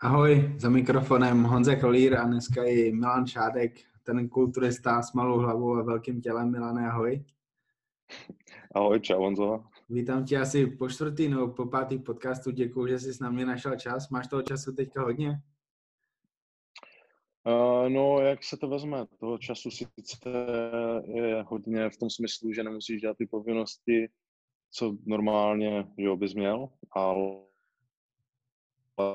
Ahoj, za mikrofonem Honza Kolír a dneska i Milan Šádek, ten kulturista s malou hlavou a velkým tělem. Milane, ahoj. Ahoj, čau Honzo. Vítám tě asi po čtvrtý nebo po pátý podcastu. Děkuji, že jsi na mě našel čas. Máš toho času teďka hodně? Uh, no, jak se to vezme? Toho času sice je hodně v tom smyslu, že nemusíš dělat ty povinnosti, co normálně že bys měl, ale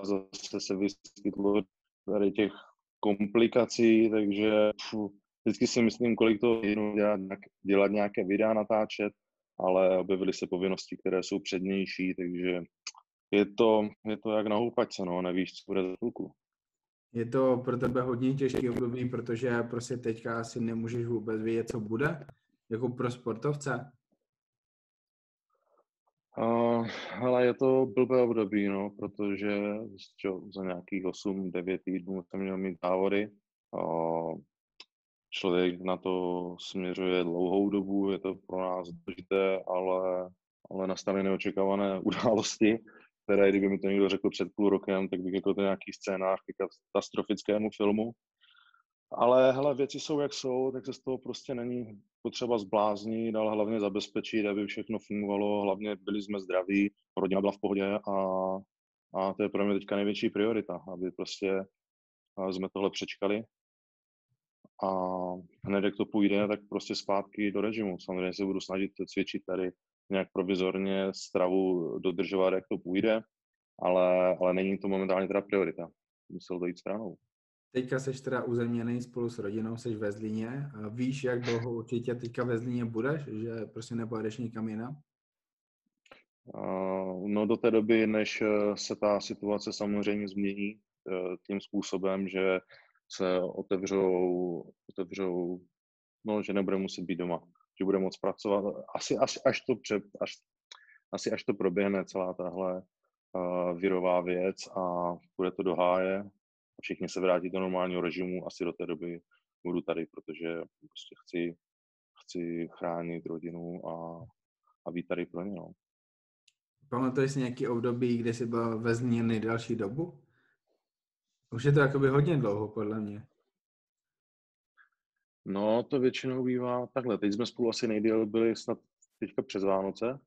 zase se vyskytlo tady těch komplikací, takže pfu, vždycky si myslím, kolik to dělat, dělat nějaké videa, natáčet, ale objevily se povinnosti, které jsou přednější, takže je to, je to jak na houpačce, no, nevíš, co bude za chvilku. Je to pro tebe hodně těžký období, protože prostě teďka asi nemůžeš vůbec vědět, co bude, jako pro sportovce. Uh, ale je to blbé období, no, protože čo, za nějakých 8-9 týdnů jsem měl mít závody. Uh, člověk na to směřuje dlouhou dobu, je to pro nás důležité, ale, ale nastaly neočekávané události, které kdyby mi to někdo řekl před půl rokem, tak bych jako to nějaký scénář ke katastrofickému filmu. Ale hele, věci jsou jak jsou, tak se z toho prostě není potřeba zbláznit, ale hlavně zabezpečit, aby všechno fungovalo, hlavně byli jsme zdraví, rodina byla v pohodě a, a to je pro mě teďka největší priorita, aby prostě jsme tohle přečkali a hned jak to půjde, tak prostě zpátky do režimu. Samozřejmě se budu snažit cvičit tady nějak provizorně, stravu dodržovat, jak to půjde, ale, ale není to momentálně teda priorita. Musel to jít stranou. Teďka jsi teda uzemněný spolu s rodinou, jsi ve Zlíně. Víš, jak dlouho určitě teďka ve Zlíně budeš, že prostě nepojedeš nikam jinam? No do té doby, než eh, se ta situace samozřejmě změní eh, tím způsobem, že se otevřou, otevřou no, že nebude muset být doma, že bude moct pracovat. Asi, až, až, to, pře, až, asi až to proběhne celá tahle uh, virová věc a bude to do háje a všichni se vrátí do normálního režimu, asi do té doby budu tady, protože prostě chci, chci chránit rodinu a, a být tady pro ně. No. Pamatuješ si nějaký období, kde jsi byl ve Zlíně nejdelší dobu? Už je to jakoby hodně dlouho, podle mě. No, to většinou bývá takhle. Teď jsme spolu asi nejdéle byli snad teďka přes Vánoce,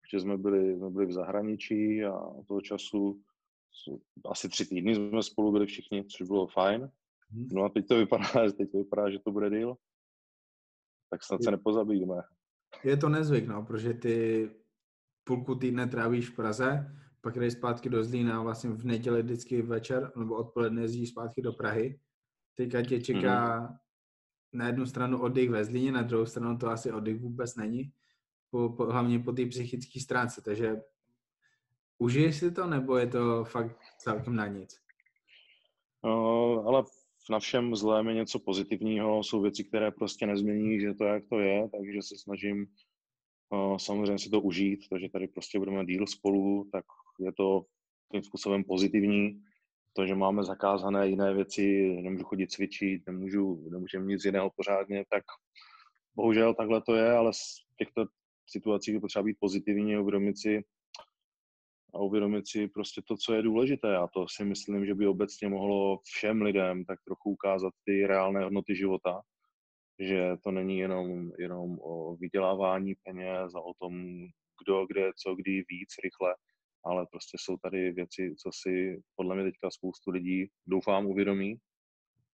protože jsme byli, jsme byli v zahraničí a toho času asi tři týdny jsme spolu byli všichni, což bylo fajn. Mhm. No a teď to vypadá, teď to vypadá že to bude díl. Tak snad se nepozabijíme. Je to nezvyk, no, protože ty půlku týdne trávíš v Praze, pak jdeš zpátky do Zlína vlastně v neděli vždycky večer nebo odpoledne jezdíš zpátky do Prahy. Teďka tě čeká mm. na jednu stranu oddych ve Zlíně, na druhou stranu to asi oddych vůbec není, po, po, hlavně po té psychické stránce, takže užiješ si to, nebo je to fakt celkem na nic? No, ale na všem zlém je něco pozitivního, jsou věci, které prostě nezmění, že to jak to je, takže se snažím uh, samozřejmě si to užít, takže tady prostě budeme díl spolu, tak je to tím způsobem pozitivní. To, že máme zakázané jiné věci, nemůžu chodit cvičit, nemůžu, nemůžeme nic jiného pořádně, tak bohužel takhle to je, ale z těchto situacích je potřeba být pozitivní, uvědomit si, a uvědomit si prostě to, co je důležité. A to si myslím, že by obecně mohlo všem lidem tak trochu ukázat ty reálné hodnoty života, že to není jenom, jenom o vydělávání peněz a o tom, kdo, kde, co, kdy víc, rychle, ale prostě jsou tady věci, co si podle mě teďka spoustu lidí doufám uvědomí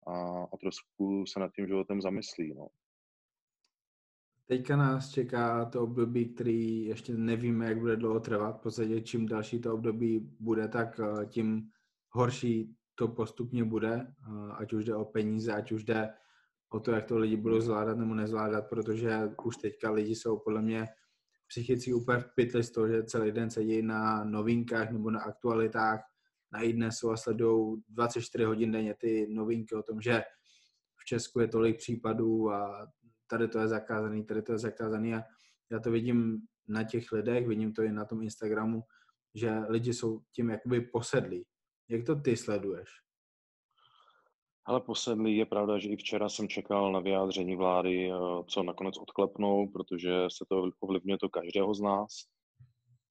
a, a trošku se nad tím životem zamyslí. No. Teďka nás čeká to období, který ještě nevíme, jak bude dlouho trvat. V podstatě čím další to období bude, tak eh, tím horší to postupně bude, eh, ať už jde o peníze, ať už jde o to, jak to lidi budou zvládat nebo nezvládat, protože už teďka lidi jsou podle mě psychicky úplně v pytli z toho, že celý den sedí na novinkách nebo na aktualitách, na jsou a sledují 24 hodin denně ty novinky o tom, že v Česku je tolik případů a tady to je zakázaný, tady to je zakázaný a já to vidím na těch lidech, vidím to i na tom Instagramu, že lidi jsou tím jakoby posedlí. Jak to ty sleduješ? Ale posedlý je pravda, že i včera jsem čekal na vyjádření vlády, eh, co nakonec odklepnou, protože se to ovlivňuje to každého z nás.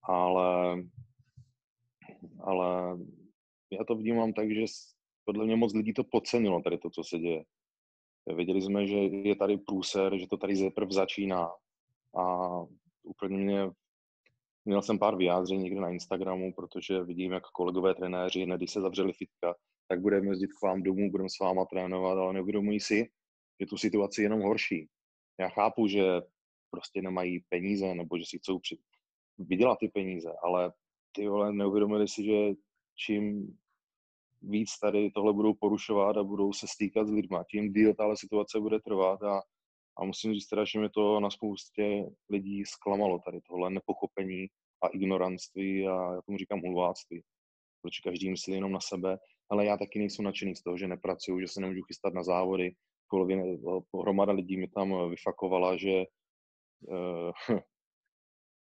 Ale, ale já to vnímám tak, že podle mě moc lidí to podcenilo, tady to, co se děje. Věděli jsme, že je tady průser, že to tady zeprv začíná a úplně mě Měl jsem pár vyjádření někde na Instagramu, protože vidím, jak kolegové trenéři, hned když se zavřeli fitka, tak budeme jezdit k vám domů, budeme s váma trénovat, ale neuvědomují si, že tu situaci je jenom horší. Já chápu, že prostě nemají peníze, nebo že si chcou při... vydělat ty peníze, ale ty vole, neuvědomili si, že čím víc tady tohle budou porušovat a budou se stýkat s lidma, tím díl tahle situace bude trvat a, a musím říct teda, že mě to na spoustě lidí zklamalo tady tohle nepochopení a ignoranství a já tomu říkám hulváctví, protože každý myslí jenom na sebe, ale já taky nejsem nadšený z toho, že nepracuju, že se nemůžu chystat na závody, polovina, hromada lidí mi tam vyfakovala, že uh,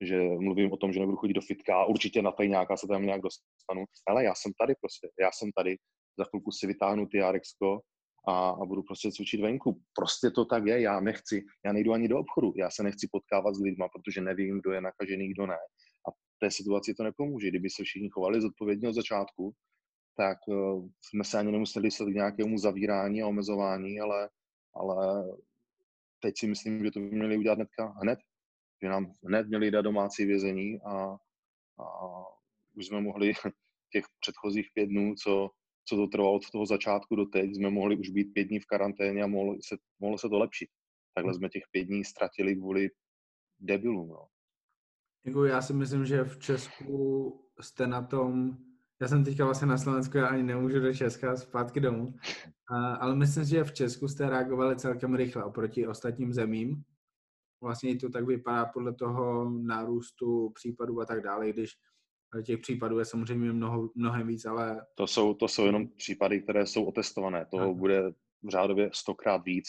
že mluvím o tom, že nebudu chodit do fitka a určitě na nějaká se tam nějak dostanu. Ale já jsem tady prostě, já jsem tady, za chvilku si vytáhnu ty Jarexko a, a budu prostě cvičit venku. Prostě to tak je, já nechci, já nejdu ani do obchodu, já se nechci potkávat s lidma, protože nevím, kdo je nakažený, kdo ne. A té situaci to nepomůže. Kdyby se všichni chovali zodpovědně od začátku, tak uh, jsme se ani nemuseli se k nějakému zavírání a omezování, ale, ale teď si myslím, že to by měli udělat hnedka, hned, že nám hned měli dát domácí vězení a, a už jsme mohli těch předchozích pět dnů, co, co to trvalo od toho začátku do teď, jsme mohli už být pět dní v karanténě a mohlo se, mohlo se to lepšit. Takhle jsme těch pět dní ztratili kvůli debilům. No. Jako já si myslím, že v Česku jste na tom, já jsem teďka vlastně na Slovensku, já ani nemůžu do Česka zpátky domů, ale myslím že v Česku jste reagovali celkem rychle oproti ostatním zemím, vlastně to tak vypadá podle toho nárůstu případů a tak dále, když těch případů je samozřejmě mnoho, mnohem víc, ale... To jsou, to jsou jenom případy, které jsou otestované. Toho Aha. bude v řádově stokrát víc.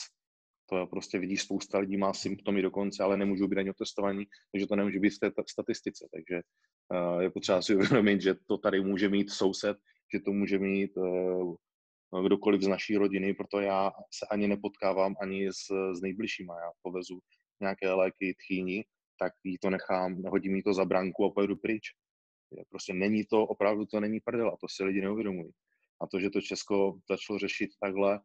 To prostě vidíš, spousta lidí má symptomy dokonce, ale nemůžou být ani otestovaní, takže to nemůže být v té statistice. Takže uh, je potřeba si uvědomit, že to tady může mít soused, že to může mít uh, kdokoliv z naší rodiny, proto já se ani nepotkávám ani s, s nejbližšíma. Já povezu nějaké léky tchýni, tak jí to nechám, hodím jí to za branku a pojedu pryč. Prostě není to, opravdu to není prdel a to si lidi neuvědomují. A to, že to Česko začalo řešit takhle,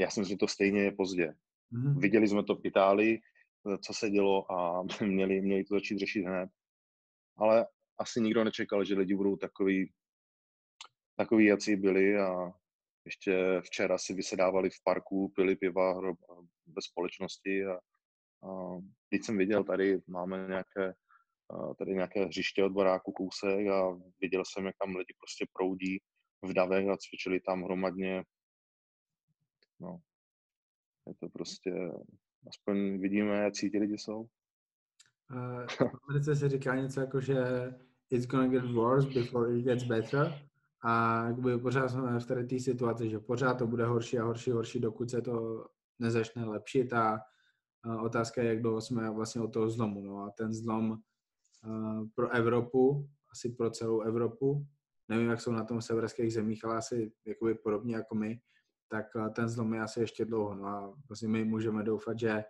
já si myslím, že to stejně je pozdě. Mm-hmm. Viděli jsme to v Itálii, co se dělo a měli, měli to začít řešit hned. Ale asi nikdo nečekal, že lidi budou takový, takový, jací byli a ještě včera si vysedávali v parku, pili piva bez společnosti a teď jsem viděl, tady máme nějaké, tady nějaké hřiště od baráku kousek a viděl jsem, jak tam lidi prostě proudí v davech a cvičili tam hromadně. No, je to prostě, aspoň vidíme, jak ti lidi jsou. Uh, v Americe se říká něco jako, že it's gonna get worse before it gets better. A jakby pořád jsme v té situaci, že pořád to bude horší a horší, horší, dokud se to nezačne lepšit a Otázka je, jak dlouho jsme vlastně od toho zlomu. No a ten zlom pro Evropu, asi pro celou Evropu, nevím, jak jsou na tom v severských zemích, ale asi jakoby podobně jako my, tak ten zlom je asi ještě dlouho. No a vlastně my můžeme doufat, že,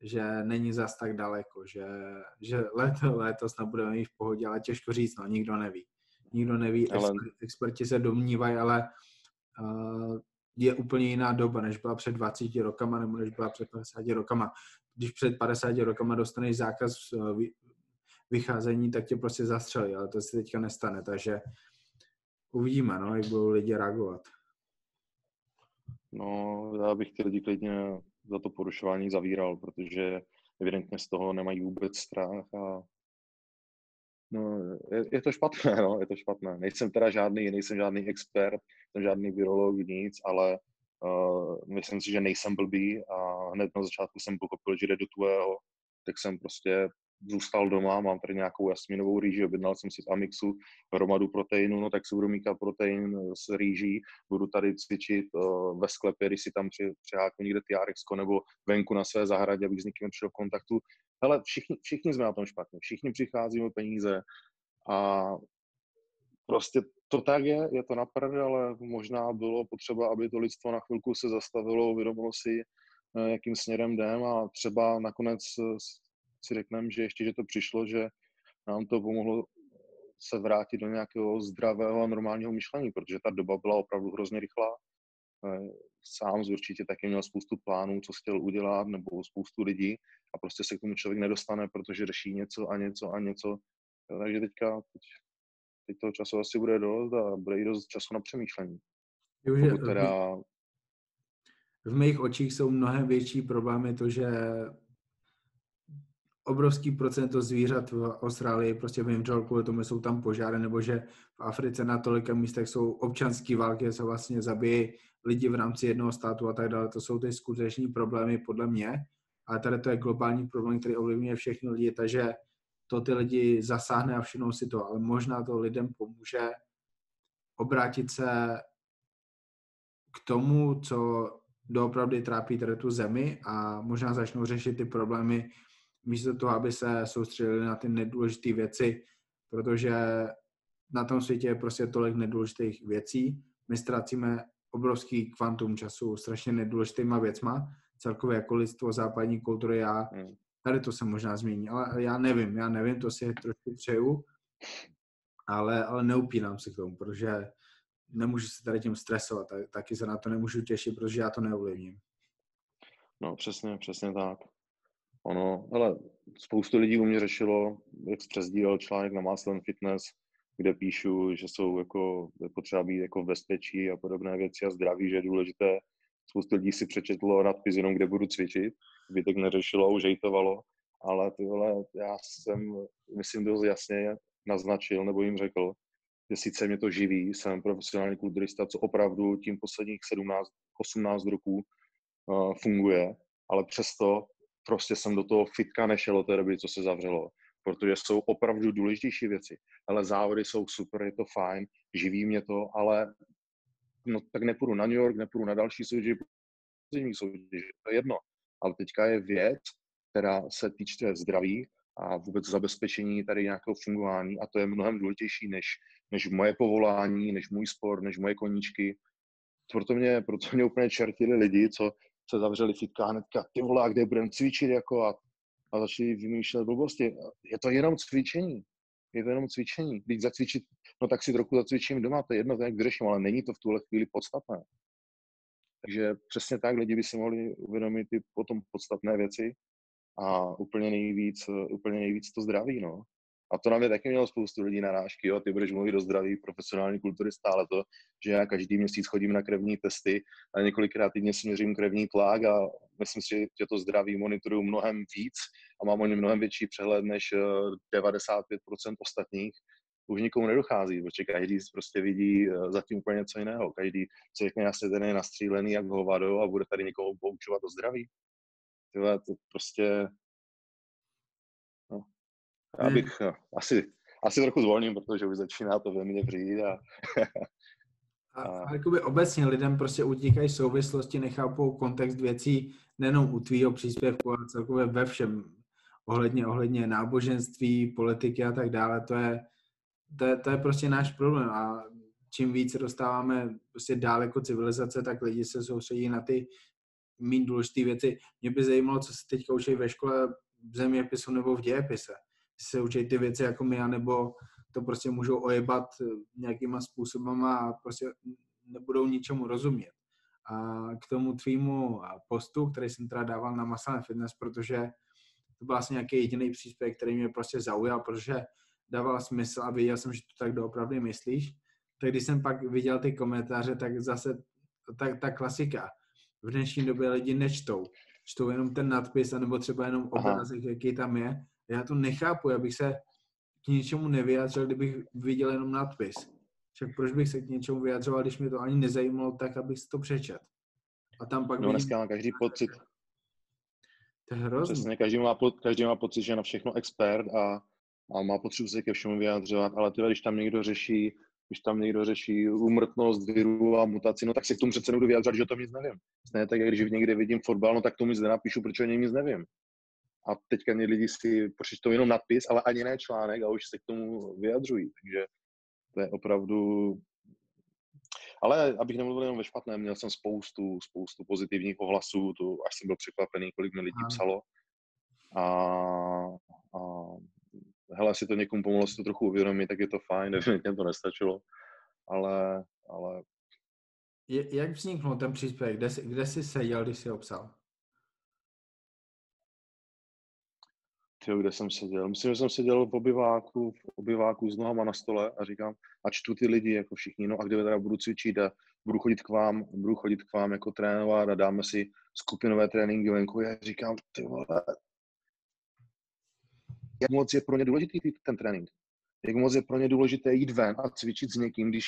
že není zas tak daleko, že, že leto, letos snad budeme mít v pohodě, ale těžko říct, no, nikdo neví. Nikdo neví, ale... experti se domnívají, ale uh, je úplně jiná doba, než byla před 20 rokama nebo než byla před 50 rokama. Když před 50 rokama dostaneš zákaz eh, vycházení, tak tě prostě zastřelí, ale to se teďka nestane, takže uvidíme, no, jak budou lidi reagovat. No, já bych ty lidi klidně za to porušování zavíral, protože evidentně z toho nemají vůbec strach a No, je, je to špatné, no, je to špatné. Nejsem teda žádný, nejsem žádný expert, jsem žádný virolog, nic, ale uh, myslím si, že nejsem blbý a hned na začátku jsem pochopil, že jde do tvého, tak jsem prostě zůstal doma, mám tady nějakou jasminovou rýži, objednal jsem si z Amixu hromadu proteinu, no tak si budu míkat protein s rýží, budu tady cvičit uh, ve sklepě, když si tam při, přiháknu někde TRX nebo venku na své zahradě, abych s někým přišel v kontaktu. Ale všichni, všichni jsme na tom špatně, všichni přicházíme peníze a prostě to tak je, je to na ale možná bylo potřeba, aby to lidstvo na chvilku se zastavilo, uvědomilo si, eh, jakým směrem jdem a třeba nakonec si řekneme, že ještě, že to přišlo, že nám to pomohlo se vrátit do nějakého zdravého a normálního myšlení, protože ta doba byla opravdu hrozně rychlá. Eh, sám z určitě taky měl spoustu plánů, co chtěl udělat, nebo spoustu lidí a prostě se k tomu člověk nedostane, protože řeší něco a něco a něco. Takže teďka, teď, teď toho času asi bude dost a bude i dost času na přemýšlení. Teda... V mých očích jsou mnohem větší problémy to, že obrovský procento zvířat v Austrálii prostě vymřel kvůli tomu, jsou tam požáry, nebo že v Africe na tolika místech jsou občanské války, se vlastně zabíjí lidi v rámci jednoho státu a tak dále. To jsou ty skuteční problémy podle mě. Ale tady to je globální problém, který ovlivňuje všechny lidi, takže to ty lidi zasáhne a všimnou si to. Ale možná to lidem pomůže obrátit se k tomu, co doopravdy trápí tady tu zemi a možná začnou řešit ty problémy místo toho, aby se soustředili na ty nedůležité věci, protože na tom světě je prostě tolik nedůležitých věcí. My ztrácíme obrovský kvantum času strašně nedůležitýma věcma, celkově jako lidstvo západní kultury, já, hmm. tady to se možná změní, ale já nevím, já nevím, to si trošku přeju, ale, ale neupínám se k tomu, protože nemůžu se tady tím stresovat, taky se na to nemůžu těšit, protože já to neovlivním. No přesně, přesně tak. Ono, ale spoustu lidí u mě řešilo, jak přezdílel článek na Maslen Fitness, kde píšu, že jsou jako, je potřeba být jako v bezpečí a podobné věci a zdraví, že je důležité. Spoustu lidí si přečetlo nadpis jenom, kde budu cvičit, tak neřešilo, už hejtovalo, ale tyhle, já jsem, myslím, dost jasně naznačil nebo jim řekl, že sice mě to živí, jsem profesionální kulturista, co opravdu tím posledních 17, 18 roků uh, funguje, ale přesto prostě jsem do toho fitka nešel od té doby, co se zavřelo, protože jsou opravdu důležitější věci. Ale závody jsou super, je to fajn, živí mě to, ale no, tak nepůjdu na New York, nepůjdu na další soutěži, to je jedno. Ale teďka je věc, která se týče zdraví a vůbec zabezpečení tady nějakého fungování a to je mnohem důležitější než, než moje povolání, než můj sport, než moje koníčky. Proto mě, proto mě úplně čertili lidi, co se zavřeli fitka hnedka, ty vole, kde budeme cvičit, jako a, a začali vymýšlet blbosti. Je to jenom cvičení. Je to jenom cvičení. Když zacvičit, no tak si trochu zacvičím doma, to je jedno, to jak vyřeším, ale není to v tuhle chvíli podstatné. Takže přesně tak lidi by si mohli uvědomit i potom podstatné věci a úplně nejvíc, úplně nejvíc to zdraví, no. A to na mě taky mělo spoustu lidí narážky, jo, ty budeš mluvit o zdraví, profesionální kulturista, ale to, že já každý měsíc chodím na krevní testy a několikrát týdně si měřím krevní tlak a myslím si, že to zdraví monitoruju mnohem víc a mám o něm mnohem větší přehled než 95% eh, ostatních, už nikomu nedochází, protože každý prostě vidí eh, zatím úplně něco jiného. Každý se řekne, já se ten je nastřílený jak hovado a bude tady někoho poučovat o zdraví. Tyhle, to prostě já bych no, asi, asi trochu zvolním, protože už začíná to ve mně přijít. A, a, a jakoby obecně lidem prostě utíkají souvislosti, nechápou kontext věcí nejenom u tvýho příspěvku, ale celkově ve všem. Ohledně, ohledně náboženství, politiky a tak dále. To je, to je, to je prostě náš problém a čím víc dostáváme prostě dál jako civilizace, tak lidi se soustředí na ty méně důležité věci. Mě by zajímalo, co se teďka učí ve škole v zeměpisu nebo v dějepise se učí ty věci jako my, nebo to prostě můžou ojebat eh, nějakýma způsobama a prostě nebudou ničemu rozumět. A k tomu tvýmu postu, který jsem teda dával na Masane Fitness, protože to byl vlastně nějaký jediný příspěvek, který mě prostě zaujal, protože dával smysl a věděl jsem, že to tak doopravdy myslíš. Tak když jsem pak viděl ty komentáře, tak zase ta, ta klasika. V dnešní době lidi nečtou. Čtou jenom ten nadpis, anebo třeba jenom obrázek, jaký tam je já to nechápu, abych se k něčemu nevyjádřil, kdybych viděl jenom nadpis. Však proč bych se k něčemu vyjadřoval, když mě to ani nezajímalo, tak abych si to přečet. A tam pak... No dneska má každý pocit. To je hrozný. Přesně, každý má, po, každý má pocit, že je na všechno expert a, a má potřebu se ke všemu vyjadřovat, ale tyhle, když tam někdo řeší když tam někdo řeší úmrtnost viru a mutaci, no tak se k tomu přece nebudu vyjadřovat, že o tom nic nevím. Ne, tak když někde vidím fotbal, no tak tomu nic nenapíšu, protože o něm nic nevím a teďka mě lidi si to jenom nadpis, ale ani ne článek a už se k tomu vyjadřují, takže to je opravdu... Ale abych nemluvil jenom ve špatném, měl jsem spoustu, spoustu pozitivních ohlasů, to až jsem byl překvapený, kolik mi lidí psalo. A, a hele, si to někomu pomohlo si to trochu uvědomit, tak je to fajn, evidentně to nestačilo, ale, ale... Je, jak vzniknul ten příspěvek? Kde, kde jsi seděl, když jsi ho psal? Tyjo, kde jsem seděl? Myslím, že jsem seděl v obyváku, v obyváku s nohama na stole a říkám, a čtu ty lidi jako všichni, no a kde teda budu cvičit a budu chodit k vám, budu chodit k vám jako trénovat a dáme si skupinové tréninky venku. Já říkám, ty vole, jak moc je pro ně důležitý ten trénink. Jak moc je pro ně důležité jít ven a cvičit s někým, když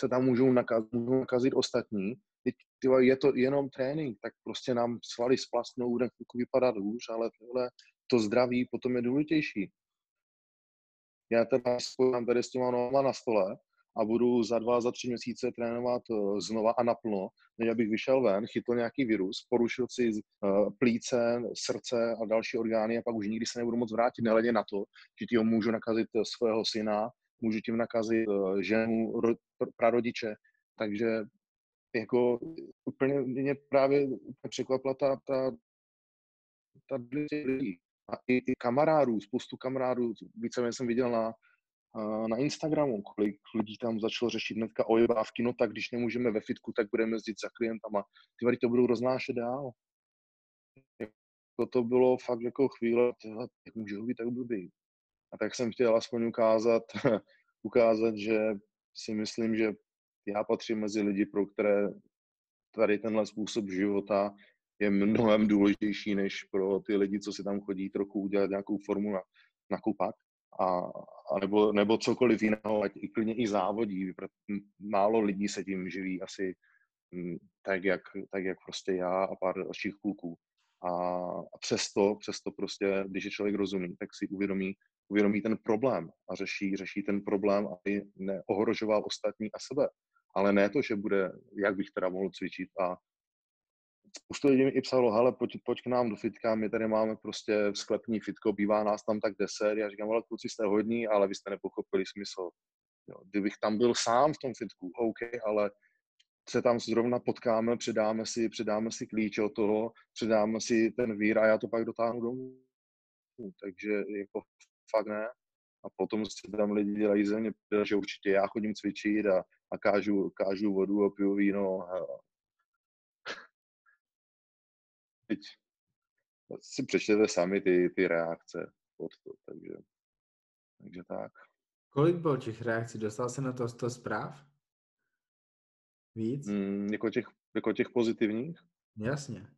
se tam můžou nakazit, můžou nakazit ostatní. Teď tyhle, je to jenom trénink, tak prostě nám svaly splastnou, bude vypadat hůř, ale tyhle, to zdraví potom je důležitější. Já teda spojím tady s těma nohama na stole a budu za dva, za tři měsíce trénovat eh, znova a naplno, než abych vyšel ven, chytl nějaký virus, porušil si uh, plíce, srdce a další orgány a pak už nikdy se nebudu moc vrátit, nehledě na to, že ti ho můžu nakazit eh, svého syna, můžu tím nakazit ženu, ro, prarodiče, takže jako úplně mě právě překvapila ta, ta, ta a i, i kamarádů, spoustu kamarádů, více jsem viděl na, na Instagramu, kolik lidí tam začalo řešit hnedka ojebávky, no tak když nemůžeme ve fitku, tak budeme jezdit za klientama. Ty vary to budou roznášet dál. Jako to bylo fakt jako chvíle, jak můžu být tak blbý. A tak jsem chtěl aspoň ukázat, ukázat, že si myslím, že já patřím mezi lidi, pro které tady tenhle způsob života je mnohem důležitější než pro ty lidi, co si tam chodí trochu udělat nějakou formu na, na kupak a, a nebo, nebo cokoliv jiného, ať i klidně i závodí. Málo lidí se tím živí asi tak jak, tak jak prostě já a pár dalších kluků. A, a přesto, přesto prostě, když je člověk rozumí, tak si uvědomí, uvědomí ten problém a řeší, řeší ten problém, aby neohrožoval ostatní a sebe. Ale ne to, že bude, jak bych teda mohl cvičit a spoustu lidí mi i psalo, hele, pojď, pojď k nám do fitka, my tady máme prostě sklepní fitko, bývá nás tam tak deset. Já říkám, ale kluci jste hodní, ale vy jste nepochopili smysl. Jo, kdybych tam byl sám v tom fitku, OK, ale se tam zrovna potkáme, předáme si, předáme si klíč od toho, předáme si ten vír a já to pak dotáhnu domů. Takže jako fakt ne. A potom si tam lidi dělají ze mě, že určitě já chodím cvičit a, a kážu, kážu vodu a piju víno teď si přečtěte sami ty, ty reakce pod to, takže, takže tak. Kolik bylo těch reakcí? Dostal se na to 100 zpráv? Víc? Mm, jako, těch, jako těch pozitivních? Jasně.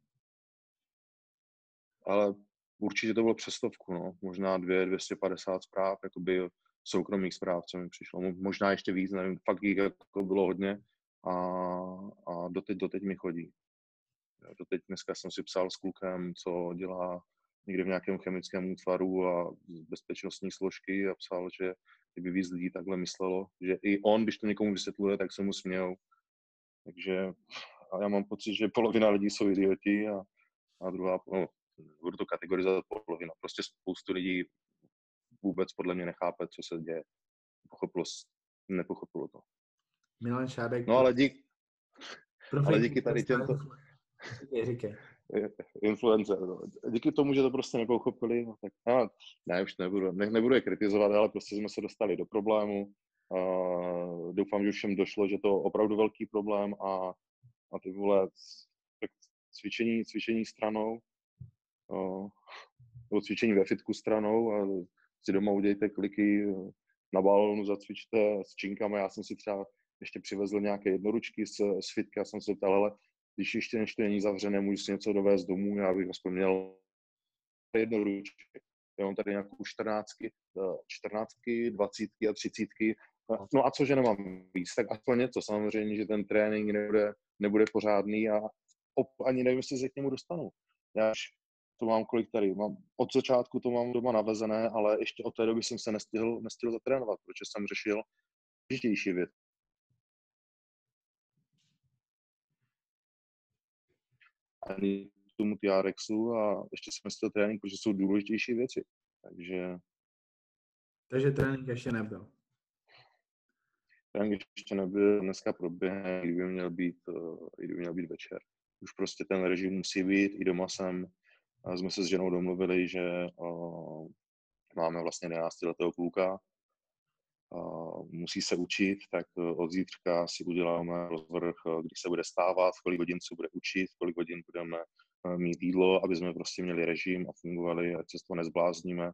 Ale určitě to bylo přes stovku, no. Možná dvě, 250 zpráv, jakoby soukromých zpráv, co mi přišlo. Možná ještě víc, nevím, fakt jich jako bylo hodně a, a doteď, doteď mi chodí. Doteď dneska jsem si psal s klukem, co dělá někde v nějakém chemickém útvaru a bezpečnostní složky a psal, že kdyby víc lidí takhle myslelo, že i on, když to někomu vysvětluje, tak se mu smějou. Takže a já mám pocit, že polovina lidí jsou idioti a, a druhá, no, budu to kategorizovat polovina. Prostě spoustu lidí vůbec podle mě nechápe, co se děje. Pochopilo, nepochopilo to. Milan Šádek. No ale dík, ale díky tady těmto, Říkej. Influencer. No. Díky tomu, že to prostě nepochopili, no, tak no, ne, už nebudu, ne, nebudu je kritizovat, ale prostě jsme se dostali do problému. Uh, doufám, že všem došlo, že to opravdu velký problém a, a ty vole, tak cvičení, cvičení stranou, uh, nebo cvičení ve fitku stranou a si doma udějte kliky na balonu, zacvičte s činkama. Já jsem si třeba ještě přivezl nějaké jednoručky z, z fitka, jsem se ptal, ale když ještě než to není zavřené, můžu si něco dovést domů, já bych aspoň měl jedno ručky. Já mám tady nějakou čtrnáctky, eh, čtrnáctky, dvacítky a třicítky. No a cože nemám víc, tak aspoň něco. Samozřejmě, že ten trénink nebude, nebude pořádný a ani nevím, jestli se k němu dostanu. Já to mám kolik tady. Mám, od začátku to mám doma navezené, ale ještě od té doby jsem se nestihl, nestihl zatrénovat, protože jsem řešil důležitější věc. Ani tomu TRXu a ještě jsem si trénink, protože jsou důležitější věci. Takže... Takže trénink ještě nebyl. Trénink ještě nebyl, dneska proběhne, kdyby měl být, eh, kdyby měl být večer. Už prostě ten režim musí být, i doma jsem, a jsme se s ženou domluvili, že, eh, máme vlastně 11 letého kluka, musí se učit, tak e, od zítřka si uděláme rozvrh, e, kdy se bude stávat, kolik hodin se bude učit, kolik hodin budeme e, mít jídlo, aby jsme prostě měli režim a fungovali, ať se z toho nezblázníme.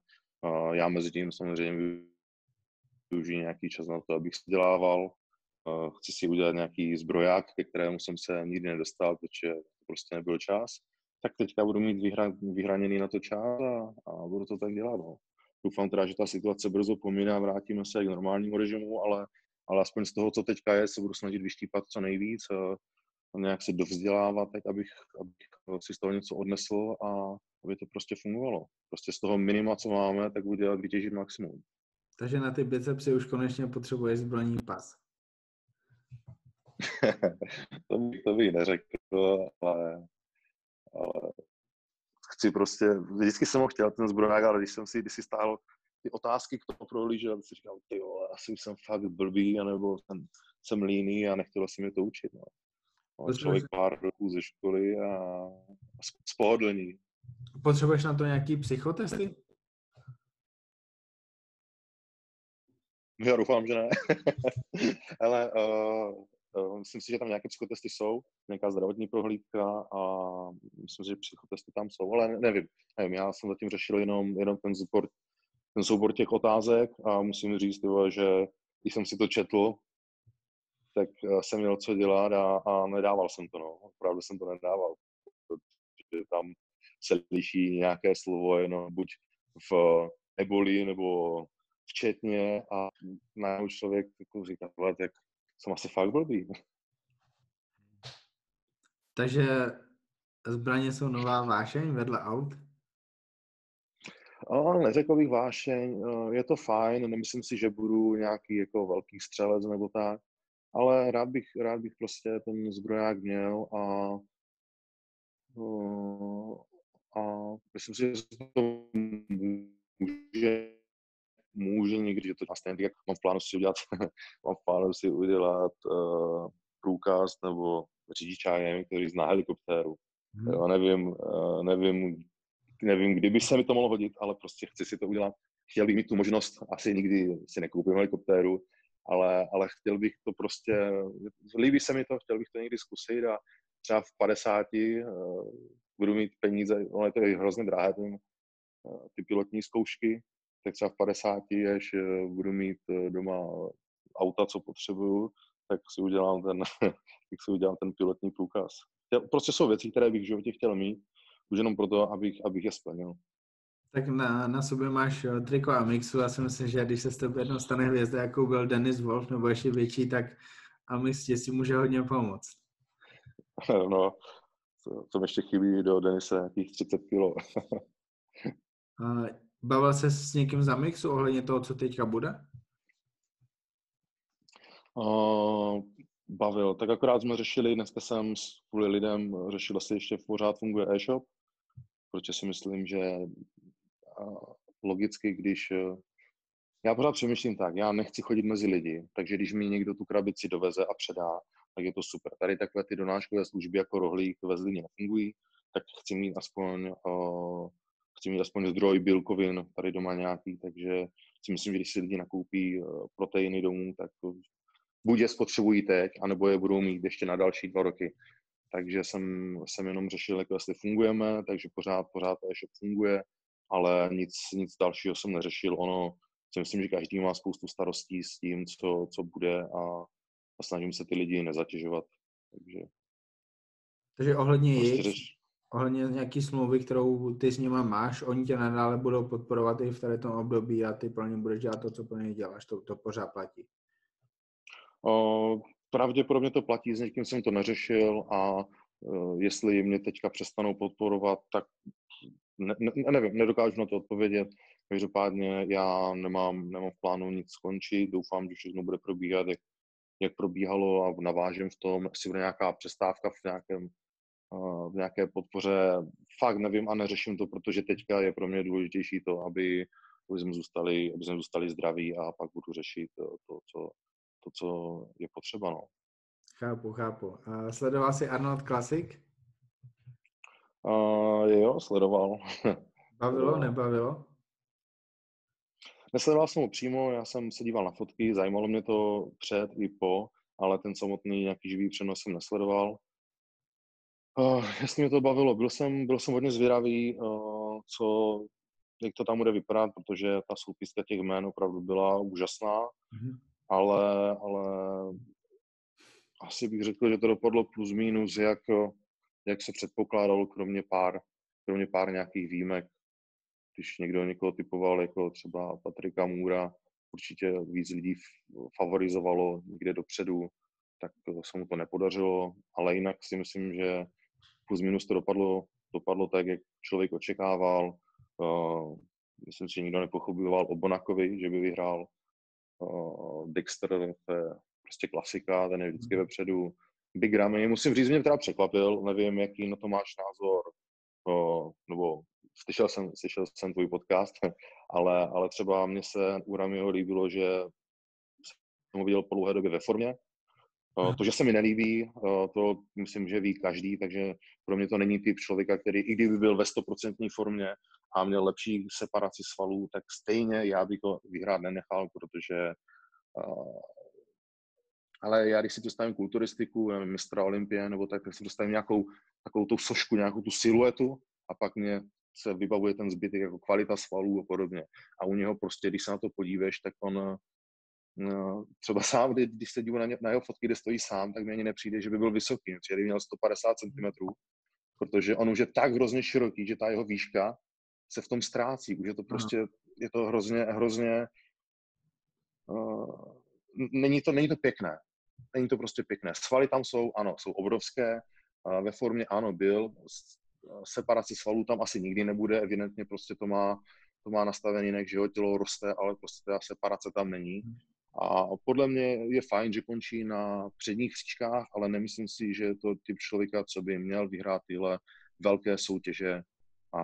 Já mezi tím samozřejmě využiju nějaký čas na to, abych se dělával. Chci si udělat nějaký zbroják, ke kterému jsem se nikdy nedostal, protože to prostě nebyl čas. Tak teďka budu mít vyhra, vyhraněný na to čas a, a budu to tak dělat. No. Doufám teda, že ta situace brzo pomine a vrátíme se k normálnímu režimu, ale, ale aspoň z toho, co teďka je, se budu snažit vyštípat co nejvíc, a nějak se dovzdělávat, tak abych, abych si z toho něco odnesl a aby to prostě fungovalo. Prostě z toho minima, co máme, tak udělat, vytěžit maximum. Takže na ty bicepsy už konečně potřebuješ zbrojní pas. to, bych, to bych neřekl, ale, ale chci prostě, vždycky jsem ho chtěl ten zbroják, ale když jsem si když si stál ty otázky k tomu prohlížel, tak si říkal, ty jo, asi jsem fakt blbý, anebo jsem, jsem líný a nechtěl jsem mi to učit. No. No, člověk pár roků ze školy a, a spohodlní. Potřebuješ na to nějaký psychotesty? Já doufám, že ne. Ale uh, myslím si, že tam nějaké psychotesty jsou, nějaká zdravotní prohlídka a myslím si, že psychotesty tam jsou, ale nevím. nevím já jsem zatím řešil jenom, jenom ten, support, ten soubor těch otázek a musím říct, že když jsem si to četl, tak eh, jsem měl co dělat a, a nedával jsem to, no. Opravdu jsem to nedával, protože tam se liší nějaké slovo jenom buď v eboli nebo včetně a najednou člověk jako říká, tak jsem asi fakt blbý. Takže zbraně jsou nová vášeň vedle aut? Ale neřekl bych vášeň, je to fajn, nemyslím si, že budu nějaký jako velký střelec nebo tak, ale rád bych, rád bych prostě ten zbroják měl a, a myslím si, že to může může někdy, že to stejně jak mám v plánu si udělat, mám v plánu si udělat uh, průkaz nebo řidičájem, který zná helikoptéru. Hmm. Jo, nevím, uh, nevím, nevím, kdyby se mi to mohlo hodit, ale prostě chci si to udělat. Chtěl bych mít tu možnost, asi nikdy si nekoupím helikoptéru, ale, ale chtěl bych to prostě, líbí se mi to, chtěl bych to někdy zkusit a třeba v 50 uh, budu mít peníze, ono je to hrozně drahé, ten, ty pilotní zkoušky, tak třeba v 50, až eh, budu mít eh, doma auta, co potřebuju, tak si udělám ten, tak si udělám ten pilotní průkaz. Prostě jsou věci, které bych v životě chtěl mít, už jenom proto, abych, abych je splnil. Tak na, na sobě máš eh, triko Amixu. Já si myslím, že když se s tebe jednou stane hvězda, jako byl Dennis Wolf, nebo ještě větší, tak Amix ti si může hodně pomoct. No, to, mi ještě chybí do Denise nějakých 30 kilo. Bavil se s někým za mixu ohledně toho, co teďka bude? Uh, bavil. Tak akorát jsme řešili, dneska jsem s kvůli lidem řešil, asi ještě pořád funguje e-shop, protože si myslím, že logicky, když uh, já pořád přemýšlím tak, já nechci chodit mezi lidi, takže když mi někdo tu krabici doveze a předá, tak je to super. Tady takové ty donáškové služby jako rohlík ve Zlíně nefungují, tak chci mít aspoň uh, chci mít aspoň zdroj bílkovin tady doma nějaký, takže si myslím, že když si lidi nakoupí eh, proteiny domů, tak to buď je spotřebují teď, anebo je budou mít ještě na další dva roky. Takže jsem, jsem jenom řešil, jak jestli fungujeme, takže pořád, pořád e-shop funguje, ale nic, nic dalšího jsem neřešil. Ono, si myslím, že každý má spoustu starostí s tím, co, co bude a, a snažím se ty lidi nezatěžovat. Takže, takže ohledně prostě jejich, řeš ohledně nějaký smlouvy, kterou ty s nima máš, oni tě nadále budou podporovat i v tady tom období a ty pro ně budeš dělat to, co pro ně děláš, to, to pořád platí. O, pravděpodobně to platí, s někým jsem to neřešil a uh, jestli mě teďka přestanou podporovat, tak ne, ne, nevím, nedokážu na to odpovědět. Každopádně já nemám, nemám v plánu nic skončit, doufám, že všechno bude probíhat, jak, jak probíhalo a navážím v tom, jestli bude nějaká přestávka v nějakém v nějaké podpoře. Fakt nevím a neřeším to, protože teďka je pro mě důležitější to, aby, aby jsme zůstali, aby jsme zůstali zdraví a pak budu řešit to, to, co, to, co je potřeba. No. Chápu, chápu. A sledoval jsi Arnold Classic? Uh, jo, sledoval. Bavilo, nebavilo? Nesledoval jsem ho přímo, já jsem se díval na fotky, zajímalo mě to před i po, ale ten samotný nějaký živý přenos jsem nesledoval. Uh, jasně mě to bavilo. Byl jsem, byl jsem hodně zvědavý, uh, co, jak to tam bude vypadat, protože ta soupiska těch jmén opravdu byla úžasná, mm-hmm. ale, ale asi bych řekl, že to dopadlo plus minus, jak, jak se předpokládalo, kromě pár, kromě pár nějakých výjimek. Když někdo někoho typoval, jako třeba Patrika Můra, určitě víc lidí favorizovalo někde dopředu, tak se mu to nepodařilo, ale jinak si myslím, že plus minus to dopadlo, dopadlo tak, jak člověk očekával. Uh, myslím si, že nikdo nepochyboval o Bonakovi, že by vyhrál. Uh, Dexter, to je prostě klasika, ten je vždycky mhm. vepředu. Big Ramy, musím říct, mě teda překvapil, nevím, jaký na to máš názor, uh, nebo slyšel jsem, slyšel jsem tvůj podcast, ale, ale třeba mně se u Ramyho líbilo, že jsem ho viděl po dlouhé době ve formě, Eh, to, že se mi nelíbí, eh, to myslím, že ví každý, takže pro mě to není typ člověka, který i kdyby byl ve 100% formě a měl lepší separaci svalů, tak stejně já bych to vyhrát nenechal, protože eh, ale já když si představím kulturistiku, nevím, mistra Olympie, nebo tak, tak si představím nějakou takovou tu sošku, nějakou tu siluetu a pak mě se vybavuje ten zbytek jako kvalita svalů a podobně. A u něho prostě, když se na to podíváš, tak on třeba sám, kdy, když se dívám na, ně, na jeho fotky, kde stojí sám, tak mi ani nepřijde, že by byl vysoký. Přijde, měl 150 cm, protože on už je tak hrozně široký, že ta jeho výška se v tom ztrácí. Už je to prostě, je to hrozně, hrozně, uh, není, to, není to pěkné. Není to prostě pěkné. Svaly tam jsou, ano, jsou obrovské, uh, ve formě ano, byl, separace svalů tam asi nikdy nebude, evidentně prostě to má, to má nastavený jinak, že jeho tělo roste, ale prostě ta separace tam není. A podle mě je fajn, že končí na předních příčkách, ale nemyslím si, že je to typ člověka, co by měl vyhrát tyhle velké soutěže. A